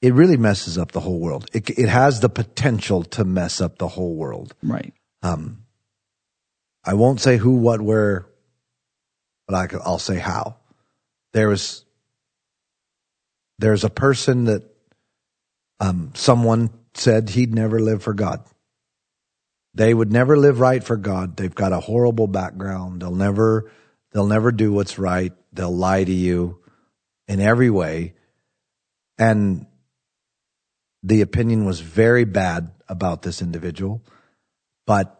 C: it really messes up the whole world. It it has the potential to mess up the whole world.
B: right.
C: Um, I won't say who, what, where, but I, will say how. There was, there's a person that, um, someone said he'd never live for God. They would never live right for God. They've got a horrible background. They'll never, they'll never do what's right. They'll lie to you in every way. And the opinion was very bad about this individual. But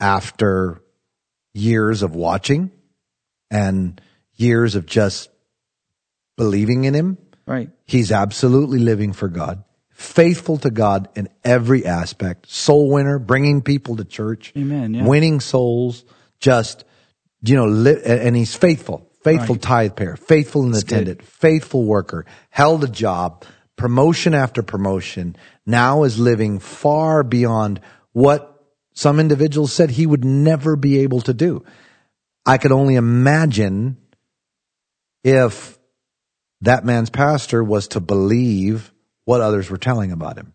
C: after years of watching and years of just believing in him,
B: Right.
C: he's absolutely living for God, faithful to God in every aspect, soul winner, bringing people to church,
B: Amen, yeah.
C: winning souls, just, you know, li- and he's faithful, faithful
B: Right.
C: tithe payer, faithful and attendant, faithful worker, held a job, promotion after promotion, now is living far beyond what some individuals said he would never be able to do. I could only imagine if that man's pastor was to believe what others were telling about him.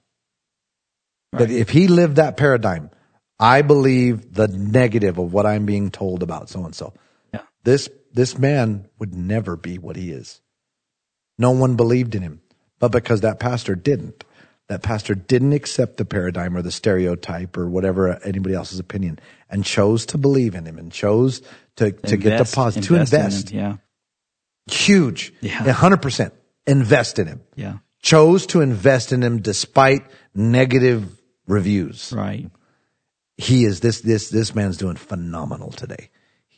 C: That
B: Right.
C: if he lived that paradigm, I believe the negative of what I'm being told about so and so.
B: Yeah.
C: This this man would never be what he is. No one believed in him. But because that pastor didn't, that pastor didn't accept the paradigm or the stereotype or whatever anybody else's opinion and chose to believe in him and chose to, to get the positive, to
B: in
C: invest.
B: it, Yeah.
C: Huge.
B: Yeah.
C: Hundred percent. Invest in him.
B: Yeah.
C: Chose to invest in him despite negative reviews.
B: Right.
C: He is this, this, this man's doing phenomenal today.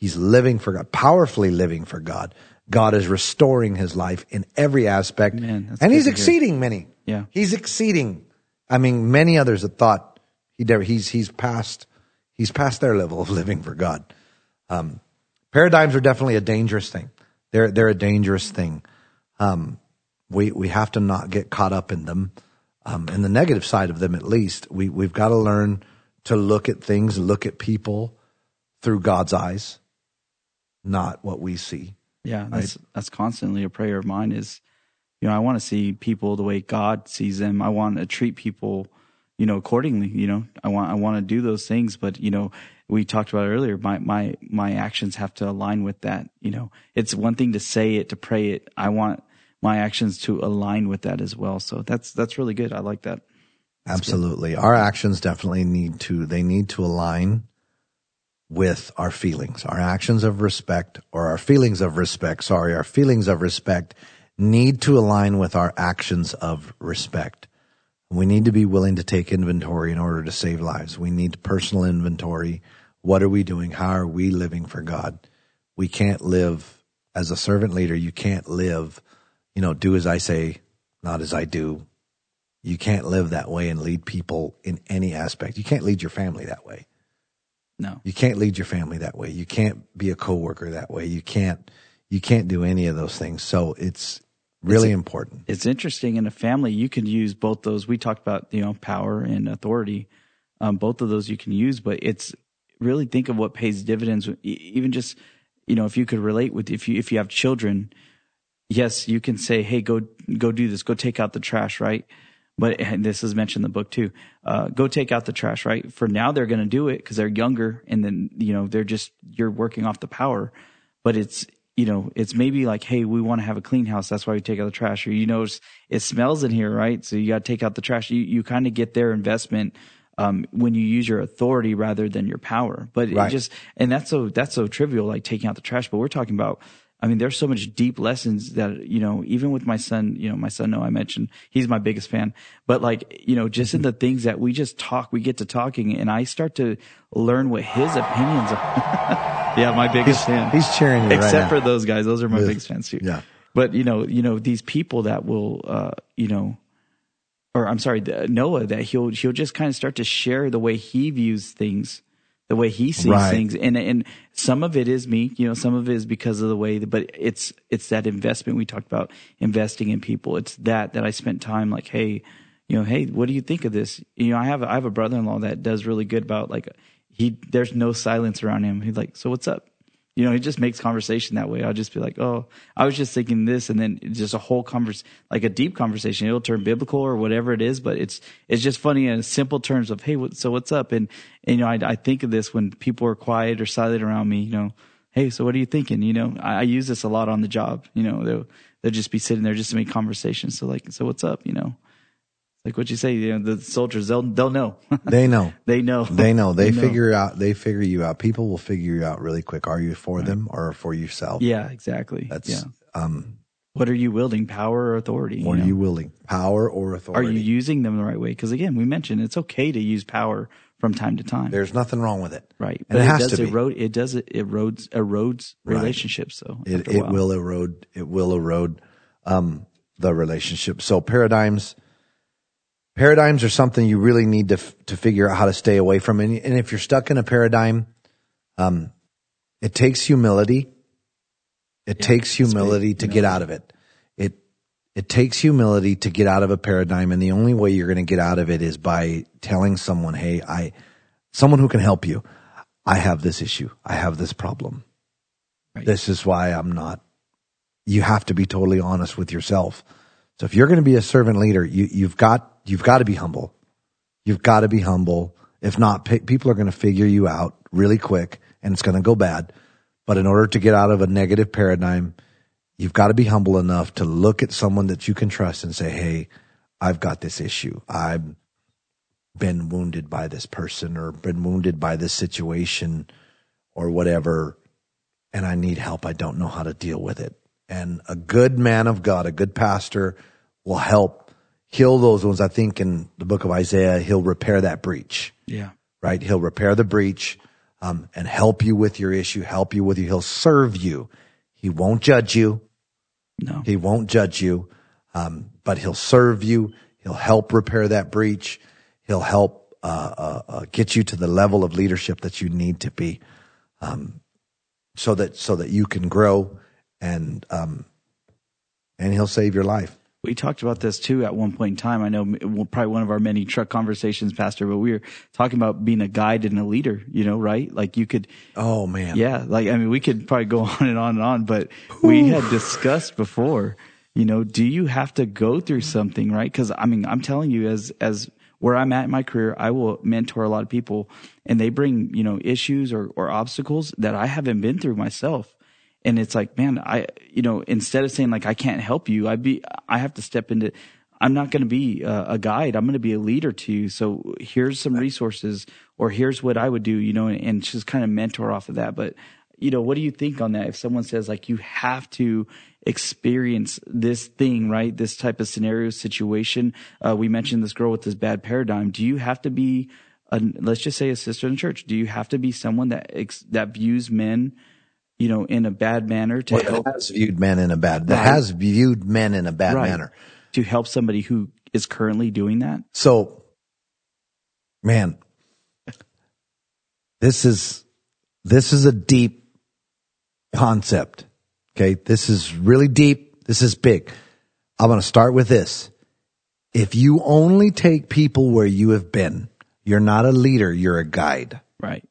C: He's living for God, powerfully living for God. God is restoring his life in every aspect.
B: Man,
C: and he's exceeding many.
B: Yeah.
C: He's exceeding. I mean, many others that thought he never, he's, he's past, he's past their level of living for God. Um, paradigms are definitely a dangerous thing. They're, they're a dangerous thing. Um, we, we have to not get caught up in them. Um, in the negative side of them, at least, we, we've got to learn to look at things, look at people through God's eyes, not what we see.
B: Yeah, that's that's constantly a prayer of mine. Is you know I want to see people the way God sees them. I want to treat people, you know, accordingly. You know, I want I want to do those things, but you know, we talked about earlier. My my my actions have to align with that. You know, it's one thing to say it, to pray it. I want my actions to align with that as well. So that's that's really good. I like that.
C: Absolutely. Our actions definitely need to, they need to align with our feelings. Our actions of respect or our feelings of respect, sorry, our feelings of respect need to align with our actions of respect. We need to be willing to take inventory in order to save lives. We need personal inventory. What are we doing? How are we living for God? We can't live as a servant leader. You can't live, you know, do as I say, not as I do. You can't live that way and lead people in any aspect. You can't lead your family that way.
B: No,
C: You can't lead your family that way. You can't be a coworker that way. You can't you can't do any of those things. So it's really important.
B: it's interesting in a family you can use both those we talked about you know power and authority um, both of those you can use but it's really think of what pays dividends even just you know if you could relate with if you if you have children yes you can say hey go go do this go take out the trash right but this is mentioned in the book too. Uh, go take out the trash, right? For now, they're going to do it because they're younger, and then you know they're just you're working off the power. But it's you know it's maybe like, hey, we want to have a clean house, that's why we take out the trash. Or you notice it smells in here, right? So you got to take out the trash. You you kind of get their investment um, when you use your authority rather than your power. But
C: Right.
B: it just and that's so that's so trivial, like taking out the trash. But we're talking about. I mean, there's so much deep lessons that you know. Even with my son, you know, my son. No, I mentioned he's my biggest fan. But like, you know, just in the things that we just talk, we get to talking, and I start to learn what his opinions are. yeah, my biggest fan.
C: He's cheering you right
B: Except
C: now.
B: for those guys, those are my
C: Yeah.
B: biggest fans too.
C: Yeah.
B: But you know, you know, these people that will, uh, you know, or I'm sorry, the- Noah, that he'll he'll just kind of start to share the way he views things, the way he sees
C: Right.
B: things, and and some of it is me, you know, some of it is because of the way, that, but it's it's that investment we talked about, investing in people. It's that that I spent time like, hey, you know, hey, what do you think of this? You know, I have a, I have a brother-in-law that does really good about like he there's no silence around him. He's like, so what's up? You know, he just makes conversation that way. I'll just be like, oh, I was just thinking this, and then just a whole converse, like a deep conversation. It'll turn biblical or whatever it is, but it's it's just funny in simple terms of, hey, what, so what's up? And, and you know, I, I think of this when people are quiet or silent around me. You know, hey, so what are you thinking? You know, I, I use this a lot on the job. You know, they'll they'll just be sitting there just to make conversation. So like, so what's up? You know, like what you say. You know, the soldiers they'll they'll know.
C: They know.
B: they know.
C: They know. They figure out. They figure you out. People will figure you out really quick. Are you for them or for yourself?
B: Yeah, exactly.
C: That's
B: yeah.
C: um.
B: What are you wielding, power or authority?
C: What
B: know?
C: are you willing? Power or authority?
B: Are you using them the right way? Because again, we mentioned it's okay to use power from time to time,
C: There's nothing wrong with it.
B: right?
C: And
B: But
C: it
B: it,
C: has
B: does
C: to be.
B: erode. It does it erodes erodes
C: Right.
B: relationships. So
C: It it will erode. It will erode um the relationship. So paradigms. Paradigms are something you really need to f- to figure out how to stay away from. And, and if you're stuck in a paradigm, um, it takes humility. It takes humility to get out of it. It it takes humility to get out of a paradigm, and the only way you're going to get out of it is by telling someone, "Hey, I, someone who can help you. I have this issue. I have this problem.
B: Right.
C: This is why I'm not." You have to be totally honest with yourself. So if you're going to be a servant leader, you you've got you've got to be humble. You've got to be humble. If not, pe- people are going to figure you out really quick, and it's going to go bad. But in order to get out of a negative paradigm, you've got to be humble enough to look at someone that you can trust and say, Hey, I've got this issue. I've been wounded by this person or been wounded by this situation or whatever, and I need help. I don't know how to deal with it. And a good man of God, a good pastor will help heal those wounds. I think in the book of Isaiah, he'll repair that breach
B: yeah,
C: right? He'll repair the breach um, and help you with your issue, help you with you. He'll serve you. He won't judge you.
B: no,
C: He won't judge you, um, but he'll serve you. He'll help repair that breach. He'll help uh, uh, uh, get you to the level of leadership that you need to be, um, so that so that you can grow and um, and he'll save your life.
B: we talked about this too at one point in time. I know probably one of our many truck conversations, Pastor, but we were talking about being a guide and a leader. You know, right? Like you could
C: Oh man,
B: Yeah, like I mean, we could probably go on and on and on, but we had discussed before. You know, do you have to go through something, right? Because I mean, I'm telling you, as as where I'm at in my career, I will mentor a lot of people, and they bring you know issues or or obstacles that I haven't been through myself, and it's like, man, I you know, instead of saying like I can't help you, I be I have to step into. I'm not going to be a, a guide. I'm going to be a leader to you. So here's some resources, or here's what I would do, you know, and, and just kind of mentor off of that. But you know, what do you think on that? If someone says like you have to experience this thing, right? This type of scenario situation. Uh, we mentioned this girl with this bad paradigm. Do you have to be, a, let's just say a sister in church? Do you have to be someone that ex, that views men, you know, in a bad manner to
C: Well,
B: help
C: has viewed men in a bad that
B: Right.
C: has viewed men in a bad
B: right,
C: manner.
B: to help somebody who is currently doing that?
C: So, man, this is this is a deep concept. Okay, this is really deep. This is big. I'm going to start with this. If you only take people where you have been, you're not a leader, you're a guide.
B: Right.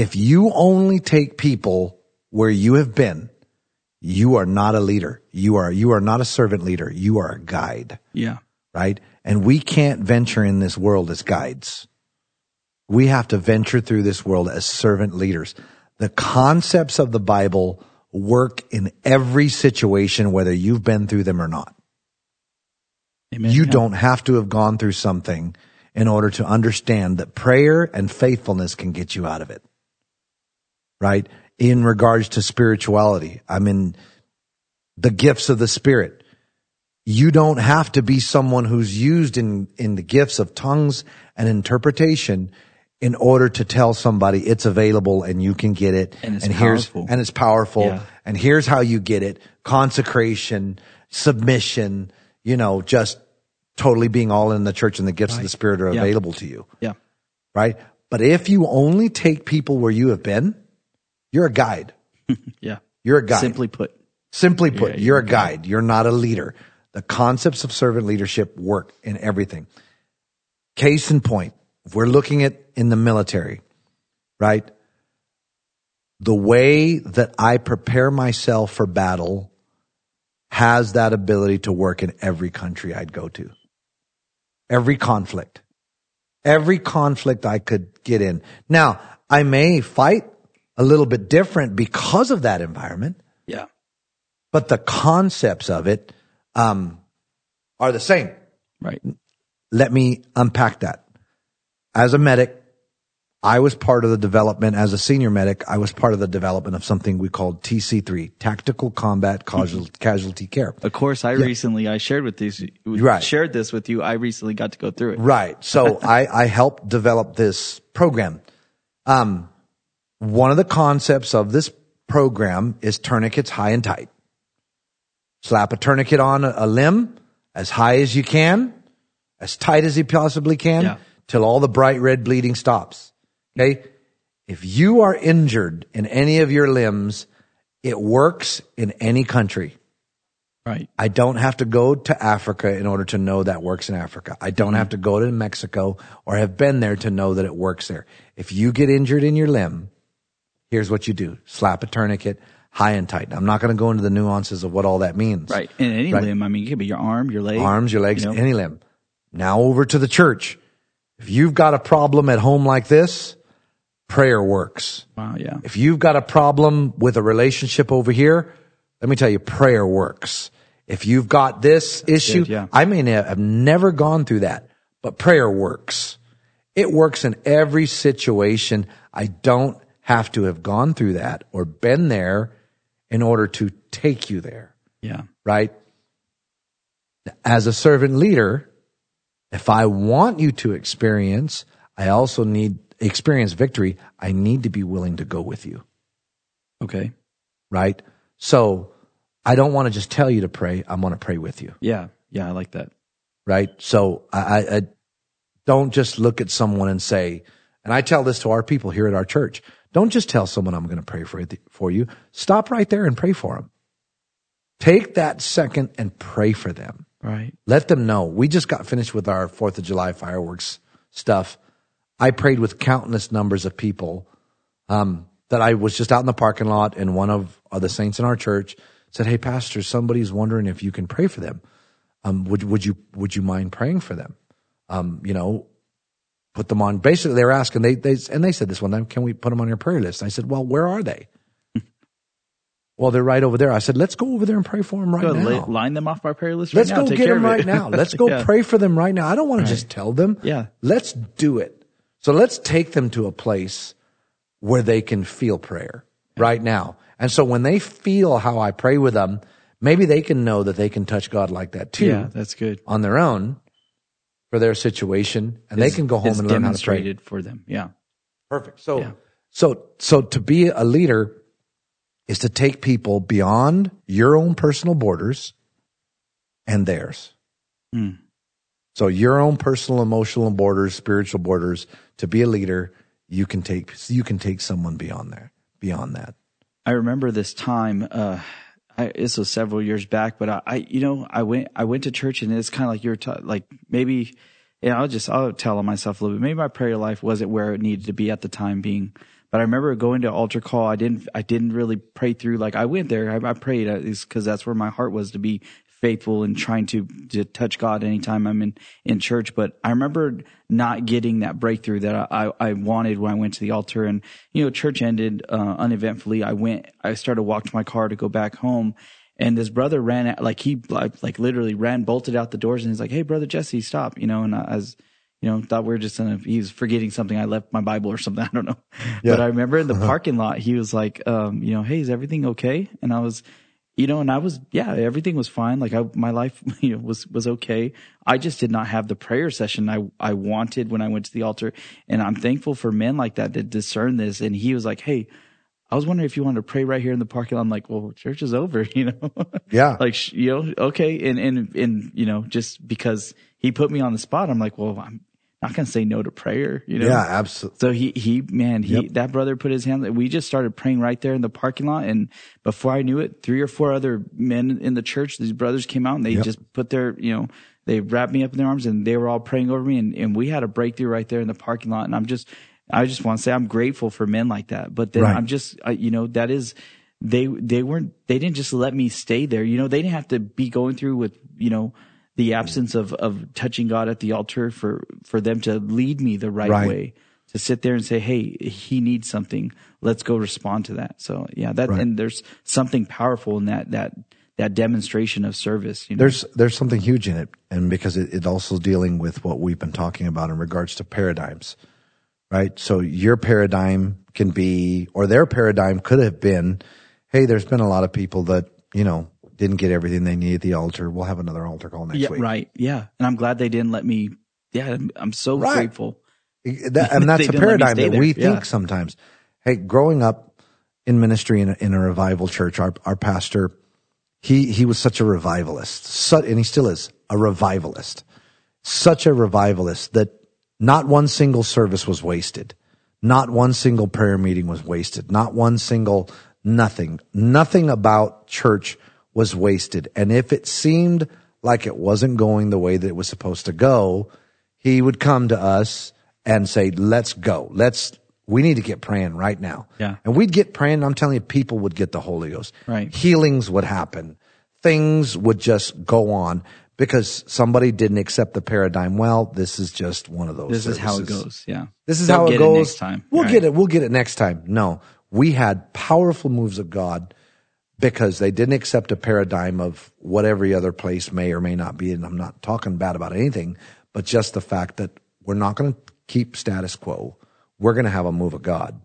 C: If you only take people where you have been, you are not a leader. You are you are not a servant leader. You are a guide.
B: Yeah.
C: right? And we can't venture in this world as guides. We have to venture through this world as servant leaders. The concepts of the Bible work in every situation, whether you've been through them or not.
B: Amen.
C: You
B: Yeah.
C: don't have to have gone through something in order to understand that prayer and faithfulness can get you out of it. Right? In regards to spirituality, I mean, the gifts of the Spirit. You don't have to be someone who's used in, in the gifts of tongues and interpretation in order to tell somebody it's available and you can get it.
B: And it's
C: here's,
B: powerful.
C: and it's powerful.
B: Yeah.
C: And here's how you get it. Consecration, submission, you know, just totally being all in the church and the gifts of the Spirit are
B: Yeah.
C: available to you.
B: Yeah.
C: Right? But if you only take people where you have been, you're a guide.
B: Yeah.
C: You're a guide.
B: Simply put.
C: Simply put,
B: Yeah,
C: you're a
B: you're a
C: guide. You're not a leader. The concepts of servant leadership work in everything. Case in point, if we're looking at in the military, right? The way that I prepare myself for battle has that ability to work in every country I'd go to. Every conflict. Every conflict I could get in. Now, I may fight a little bit different because of that environment
B: Yeah.
C: but the concepts of it um, are the same.
B: Right.
C: Let me unpack that. As a medic, I was part of the development, as a senior medic, I was part of the development of something we called TC3, Tactical Combat Casual- Casualty Care.
B: Of course, I recently I shared with these
C: Right.
B: shared this with you. I recently got to go through it.
C: Right. So I, I helped develop this program. Um, one of the concepts of this program is tourniquets high and tight. Slap a tourniquet on a, limb as high as you can, as tight as you possibly can,
B: Yeah.
C: till all the bright red bleeding stops. Okay. If you are injured in any of your limbs, it works in any country.
B: Right.
C: I don't have to go to Africa in order to know that works in Africa. I don't have to go to Mexico or have been there to know that it works there. If you get injured in your limb, here's what you do. Slap a tourniquet high and tight. I'm not going to go into the nuances of what all that means.
B: Right. In any
C: Right.
B: limb. I mean, it could be your arm, your leg,
C: Arms, your legs,
B: you know?
C: any limb. Now over to the church. If you've got a problem at home like this, prayer works.
B: Wow. Yeah.
C: If you've got a problem with a relationship over here, let me tell you, prayer works. If you've got this issue,
B: good, yeah.
C: I may ne- have never gone through that, but prayer works. It works in every situation. I don't have to have gone through that or been there in order to take you there,
B: Yeah.
C: right? As a servant leader, if I want you to experience, I also need experience victory. I need to be willing to go with you
B: Okay.
C: right? So I don't want to just tell you to pray. I want to pray with you,
B: Yeah. Yeah. I like that.
C: right? So I, I, I don't just look at someone and say, and I tell this to our people here at our church. Don't just tell someone I'm going to pray for it, for you. Stop right there and pray for them. Take that second and pray for them.
B: Right.
C: Let them know. We just got finished with our Fourth of July fireworks stuff. I prayed with countless numbers of people. Um, that I was just out in the parking lot, and one of the saints in our church said, "Hey, pastor, somebody's wondering if you can pray for them. Um, would would you would you mind praying for them? Um, you know, put them on. Basically, they were asking. They they and they said this one time, "Can we put them on your prayer list?" I said, "Well, where are they?" well, they're right over there. I said, "Let's go over there and pray for them right
B: Go
C: now."
B: li- line them off my prayer list.
C: Let's
B: right now.
C: go get them right now. Let's go
B: Yeah.
C: pray for them right now. I don't want to just tell them.
B: Yeah.
C: Let's do it. So let's take them to a place where they can feel prayer right now. And so when they feel how I pray with them, maybe they can know that they can touch God like that too
B: Yeah. That's good.
C: on their own for their situation and they can go home and learn how to pray.
B: demonstrated for them. Yeah.
C: Perfect. So,
B: Yeah.
C: so, so to be a leader is to take people beyond your own personal borders and theirs.
B: Hmm.
C: So your own personal, emotional borders, spiritual borders. To be a leader, you can take you can take someone beyond there, beyond that.
B: I remember this time. Uh, I, this was several years back, but I, I, you know, I went, I went to church, and it's kind of like you're, ta- like maybe, yeah, I'll just, I'll tell myself a little bit. Maybe my prayer life wasn't where it needed to be at the time being, but I remember going to altar call. I didn't, I didn't really pray through. Like I went there, I, I prayed uh, because that's where my heart was to be faithful and trying to, to touch God anytime I'm in, in church. But I remember not getting that breakthrough that I, I wanted when I went to the altar and, you know, church ended, uh, uneventfully. I went, I started to walk to my car to go back home and this brother ran out, like he, like, like literally ran, bolted out the doors and he's like, Hey, brother Jesse, stop, you know, and I was, you know, thought we are just in a, he was forgetting something. I left my Bible or something. I don't know. Yeah. But I remember in the uh-huh. parking lot, he was like, um, you know, Hey, is everything okay? And I was, you know, and I was, yeah, everything was fine. Like I, my life, you know, was, was okay. I just did not have the prayer session I, I wanted when I went to the altar. And I'm thankful for men like that that discern this. And he was like, Hey, I was wondering if you wanted to pray right here in the parking lot. I'm like, well, church is over, you know?
C: Yeah.
B: like, you know, okay. And, and, and, you know, just because he put me on the spot, I'm like, well, I'm, not to say no to prayer, you know?
C: Yeah, absolutely.
B: So he, he, man, he, yep. that brother put his hand, we just started praying right there in the parking lot. And before I knew it, three or four other men in the church, these brothers came out and they yep. just put their, you know, they wrapped me up in their arms and they were all praying over me. And, and we had a breakthrough right there in the parking lot. And I'm just, I just want to say I'm grateful for men like that. But then right. I'm just, I, you know, that is, they, they weren't, they didn't just let me stay there. You know, they didn't have to be going through with, you know, the absence of, of touching God at the altar for, for them to lead me the right, right, way to sit there and say, Hey, he needs something. Let's go respond to that. So yeah, that, right. and there's something powerful in that, that, that demonstration of service. You know?
C: There's, there's something huge in it. And because it, it also dealing with what we've been talking about in regards to paradigms, right? So your paradigm can be, or their paradigm could have been, Hey, there's been a lot of people that, you know, didn't get everything they needed at the altar. We'll have another altar call next
B: yeah,
C: week.
B: Right. Yeah. And I'm glad they didn't let me. Yeah. I'm, so right. grateful.
C: That, and that's a paradigm that we yeah. think sometimes. Hey, growing up in ministry in a, in a revival church, our, our pastor, he, he was such a revivalist, such, and he still is a revivalist, such a revivalist that not one single service was wasted. Not one single prayer meeting was wasted. Not one single nothing. Nothing about church was wasted. And if it seemed like it wasn't going the way that it was supposed to go, he would come to us and say, let's go. Let's, we need to get praying right now.
B: Yeah.
C: And we'd get praying. I'm telling you, people would get the Holy Ghost.
B: Right.
C: Healings would happen. Things would just go on because somebody didn't accept the paradigm. Well, this is just one of those.
B: This
C: services.
B: is how it goes. Yeah.
C: This is They'll how it goes. It next time. We'll right. get it. We'll get it next time. No, we had powerful moves of God because they didn't accept a paradigm of what every other place may or may not be. And I'm not talking bad about anything, but just the fact that we're not going to keep status quo. We're going to have a move of God,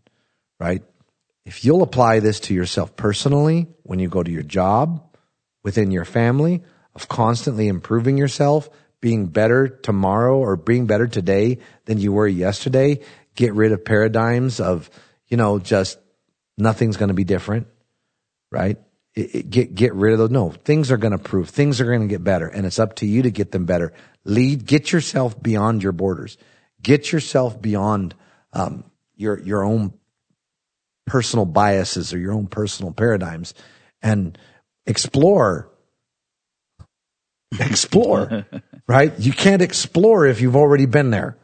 C: right? If you'll apply this to yourself personally, when you go to your job, within your family, of constantly improving yourself, being better tomorrow or being better today than you were yesterday, get rid of paradigms of, you know, just nothing's going to be different, right? It, it, get get rid of those. No, things are going to prove. Things are going to get better, and it's up to you to get them better. Lead. Get yourself beyond your borders. Get yourself beyond um, your your own personal biases or your own personal paradigms, and explore. Explore, right? You can't explore if you've already been there.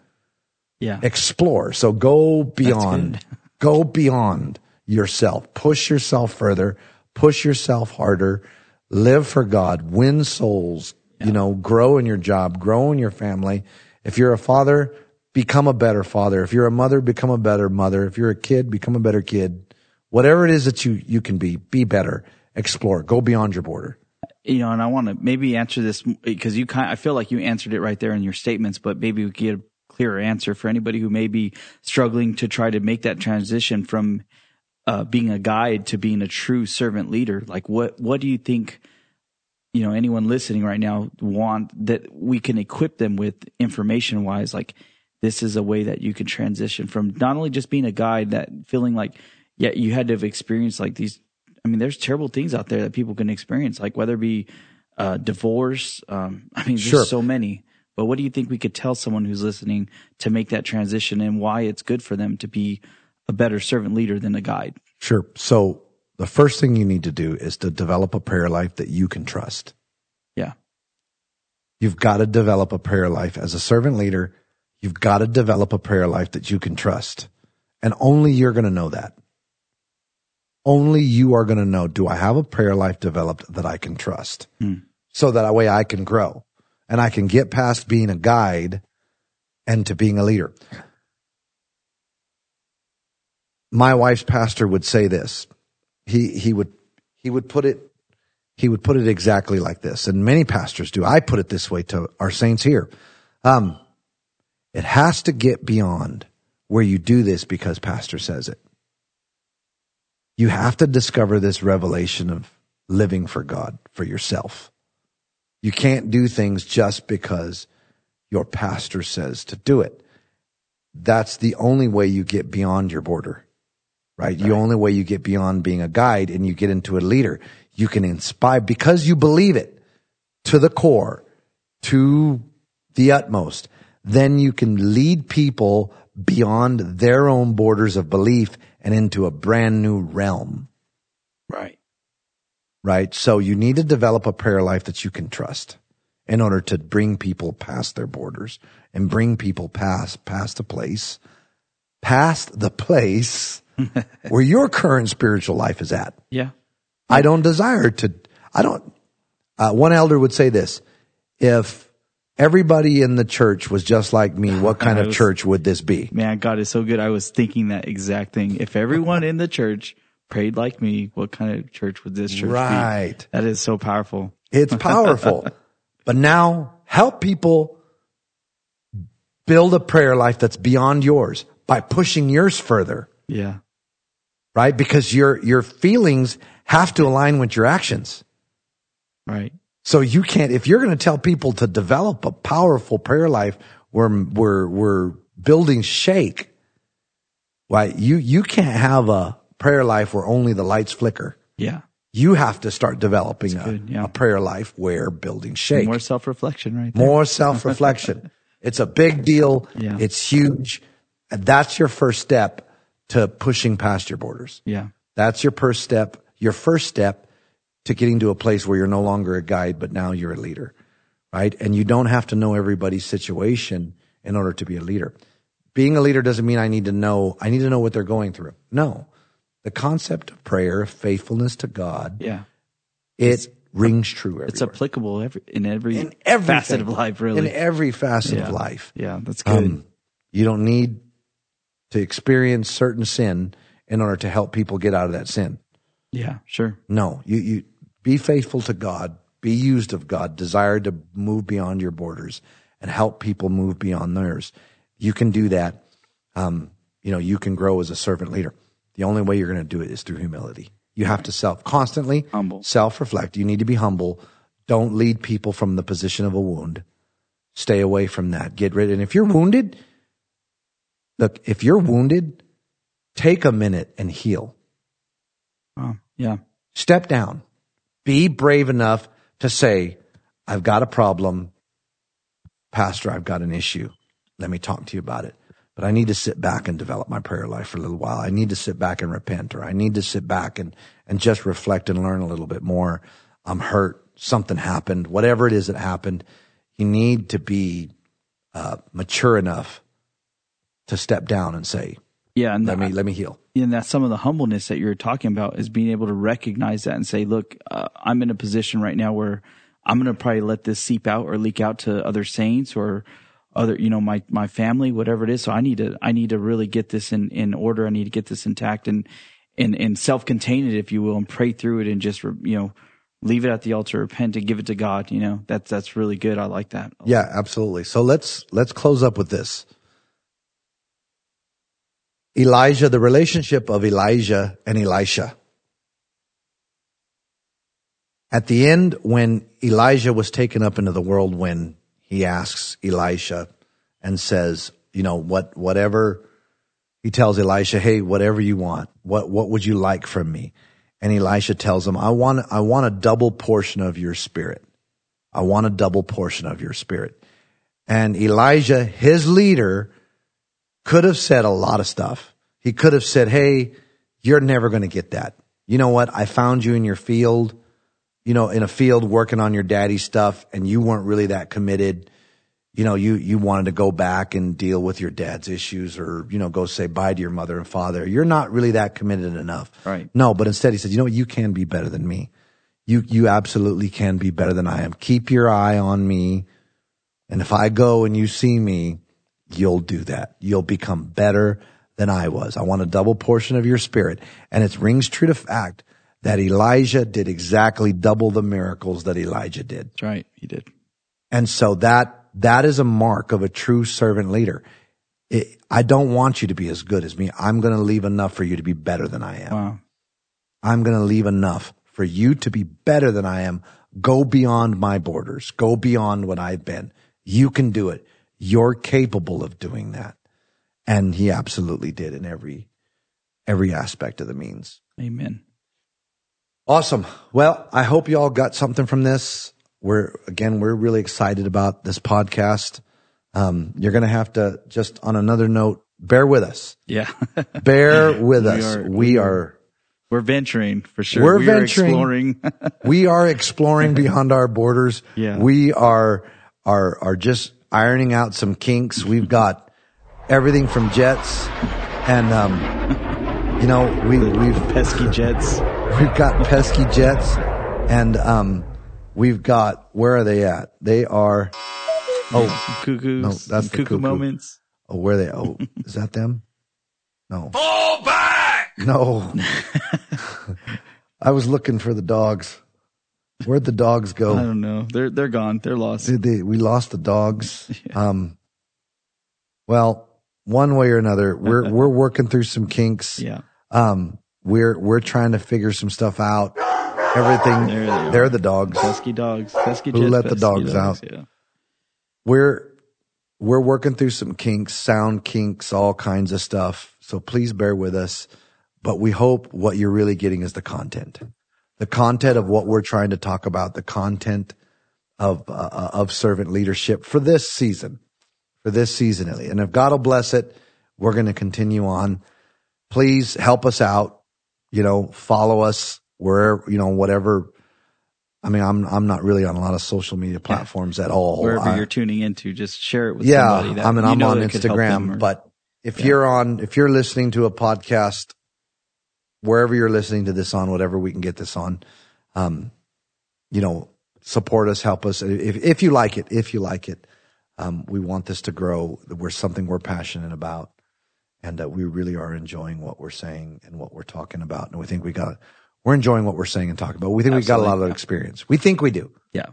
B: Yeah.
C: Explore. So go beyond. go beyond yourself. Push yourself further push yourself harder, live for God, win souls, yeah. you know, grow in your job, grow in your family. If you're a father, become a better father. If you're a mother, become a better mother. If you're a kid, become a better kid. Whatever it is that you, you can be, be better. Explore. Go beyond your border.
B: You know, and I want to maybe answer this because you kind I feel like you answered it right there in your statements, but maybe we could get a clearer answer for anybody who may be struggling to try to make that transition from uh, being a guide to being a true servant leader? Like, what what do you think? You know, anyone listening right now want that we can equip them with information wise, like this is a way that you can transition from not only just being a guide that feeling like, yeah, you had to have experienced like these. I mean, there's terrible things out there that people can experience, like whether it be uh, divorce. Um, I mean, there's sure. so many. But what do you think we could tell someone who's listening to make that transition and why it's good for them to be a better servant leader than a guide.
C: Sure. So the first thing you need to do is to develop a prayer life that you can trust.
B: Yeah.
C: You've got to develop a prayer life as a servant leader. You've got to develop a prayer life that you can trust. And only you're going to know that. Only you are going to know, do I have a prayer life developed that I can trust?
B: Hmm.
C: so that way I can grow and I can get past being a guide and to being a leader. My wife's pastor would say this. He, he would, he would put it, he would put it exactly like this. And many pastors do. I put it this way to our saints here. Um, it has to get beyond where you do this because pastor says it. You have to discover this revelation of living for God, for yourself. You can't do things just because your pastor says to do it. That's the only way you get beyond your border, right? right? The only way you get beyond being a guide and you get into a leader. You can inspire because you believe it to the core, to the utmost. Then you can lead people beyond their own borders of belief and into a brand new realm.
B: Right.
C: Right. So you need to develop a prayer life that you can trust in order to bring people past their borders and bring people past, past the place, past the place where your current spiritual life is at.
B: Yeah.
C: I don't desire to, I don't, uh, one elder would say this, if everybody in the church was just like me, what kind of church would this be?
B: Man, God is so good. I was thinking that exact thing. If everyone in the church prayed like me, what kind of church would this church
C: right.
B: be? That is so powerful.
C: It's powerful. but now help people build a prayer life that's beyond yours by pushing yours further.
B: Yeah.
C: Right? Because your, your feelings have to align with your actions.
B: Right.
C: So you can't, if you're going to tell people to develop a powerful prayer life where, where, where buildings shake, why you, you can't have a prayer life where only the lights flicker.
B: Yeah.
C: You have to start developing a,
B: good, yeah.
C: a, prayer life where buildings shake.
B: More self reflection, right? There.
C: More self reflection. it's a big deal.
B: Yeah.
C: It's huge. And that's your first step to pushing past your borders.
B: Yeah.
C: That's your first step. Your first step to getting to a place where you're no longer a guide, but now you're a leader, right? And you don't have to know everybody's situation in order to be a leader. Being a leader doesn't mean I need to know, I need to know what they're going through. No. The concept of prayer, faithfulness to God,
B: yeah,
C: it it's, rings true everywhere.
B: It's applicable every, in every in facet of life, really.
C: In every facet
B: yeah.
C: of life.
B: Yeah, that's good. Um,
C: you don't need to experience certain sin in order to help people get out of that sin.
B: Yeah, sure.
C: No, you, you, be faithful to God, be used of God, desire to move beyond your borders and help people move beyond theirs. You can do that. Um, you know, you can grow as a servant leader. The only way you're going to do it is through humility. You have to self constantly
B: humble.
C: self reflect. You need to be humble. Don't lead people from the position of a wound. Stay away from that. Get rid. Of and if you're wounded, look, if you're wounded, take a minute and heal.
B: Oh, yeah.
C: Step down. Be brave enough to say, I've got a problem. Pastor, I've got an issue. Let me talk to you about it. But I need to sit back and develop my prayer life for a little while. I need to sit back and repent, or I need to sit back and, and just reflect and learn a little bit more. I'm hurt. Something happened. Whatever it is that happened, you need to be uh, mature enough to step down and say,
B: yeah, and
C: let me let me heal.
B: And that's some of the humbleness that you're talking about is being able to recognize that and say, look, uh, I'm in a position right now where I'm going to probably let this seep out or leak out to other saints or other, you know, my my family, whatever it is. So I need to I need to really get this in in order. I need to get this intact and and and self contain it, if you will, and pray through it and just you know leave it at the altar, repent and give it to God. You know, that's that's really good. I like that.
C: Yeah, absolutely. So let's let's close up with this. Elijah, the relationship of Elijah and Elisha. At the end, when Elijah was taken up into the whirlwind, he asks Elisha and says, you know, what, whatever, he tells Elisha, hey, whatever you want, what, what would you like from me? And Elisha tells him, I want, I want a double portion of your spirit. I want a double portion of your spirit. And Elijah, his leader, could have said a lot of stuff. He could have said, Hey, you're never going to get that. You know what? I found you in your field, you know, in a field working on your daddy's stuff and you weren't really that committed. You know, you, you wanted to go back and deal with your dad's issues or, you know, go say bye to your mother and father. You're not really that committed enough.
B: Right.
C: No, but instead he said, you know what? You can be better than me. you, you absolutely can be better than I am. Keep your eye on me. And if I go and you see me, you'll do that. You'll become better than I was. I want a double portion of your spirit. And it rings true to fact that Elisha did exactly double the miracles that Elijah did.
B: That's right. He did.
C: And so that, that is a mark of a true servant leader. It, I don't want you to be as good as me. I'm going to leave enough for you to be better than I am.
B: Wow.
C: I'm going to leave enough for you to be better than I am. Go beyond my borders. Go beyond what I've been. You can do it. You're capable of doing that. And he absolutely did in every, every aspect of the means.
B: Amen.
C: Awesome. Well, I hope you all got something from this. We're, again, we're really excited about this podcast. Um, you're going to have to just on another note, bear with us.
B: Yeah.
C: Bear with
B: We
C: us.
B: are-
C: we are,
B: We're venturing for sure.
C: We're
B: We are
C: venturing.
B: exploring.
C: we are exploring beyond our borders.
B: Yeah.
C: We are, are, are just ironing out some kinks. We've got everything from jets and, um, you know, we, we've,
B: Pesky jets.
C: we've got pesky jets and, um, we've got, where are they at? They are, oh,
B: Cuckoos.
C: No, that's the
B: cuckoo
C: cuckoo.
B: moments.
C: oh, where are they? Oh, is that them? No. Fall back! No. I was looking for the dogs. Where'd the dogs go?
B: I don't know. They're they're gone. They're lost.
C: Did they, we lost the dogs. Um, well, one way or another, we're, we're working through some kinks.
B: Yeah.
C: Um, we're, we're trying to figure some stuff out. Everything,
B: There they
C: they're the dogs.
B: Pesky dogs. Pesky
C: Who let the
B: pesky
C: dogs out?
B: Yeah.
C: We're, we're working through some kinks, sound kinks, all kinds of stuff. So please bear with us. But we hope what you're really getting is the content, the content of what we're trying to talk about, the content of, uh, of servant leadership for this season, for this season. And if God will bless it, we're going to continue on. Please help us out. You know, follow us wherever, you know, whatever. I mean, I'm, I'm not really on a lot of social media platforms at all.
B: Wherever
C: I-
B: you're tuning into, just share it with
C: yeah,
B: somebody. That
C: I mean, I'm on
B: that could help them
C: Instagram,
B: or-
C: but if
B: Yeah.
C: you're on, if you're listening to a podcast, wherever you're listening to this on, whatever we can get this on, um, you know, support us, help us. If, if you like it, if you like it, um, we want this to grow. We're something we're passionate about and that we really are enjoying what we're saying and what we're talking about. And we think we got, we're enjoying what we're saying and talking about. We think we got a lot
B: Absolutely.
C: of experience. We think we do.
B: Yeah.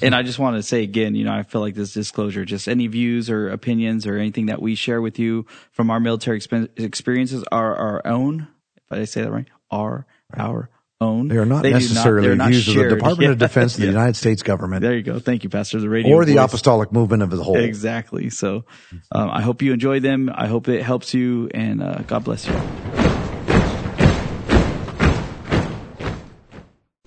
B: And I just want to say again, you know, I feel like this disclosure, just any views or opinions or anything that we share with you from our military expen- experiences are our own. If I say that right, are our own.
C: They are not
B: do
C: necessarily
B: they're not
C: views of the
B: shared.
C: Department of Defense of the
B: Yeah.
C: United States government.
B: There you go. Thank you, Pastor. The radio
C: or the
B: voice.
C: apostolic movement of the whole.
B: Exactly. So, um, I hope you enjoy them. I hope it helps you and, uh, God bless you.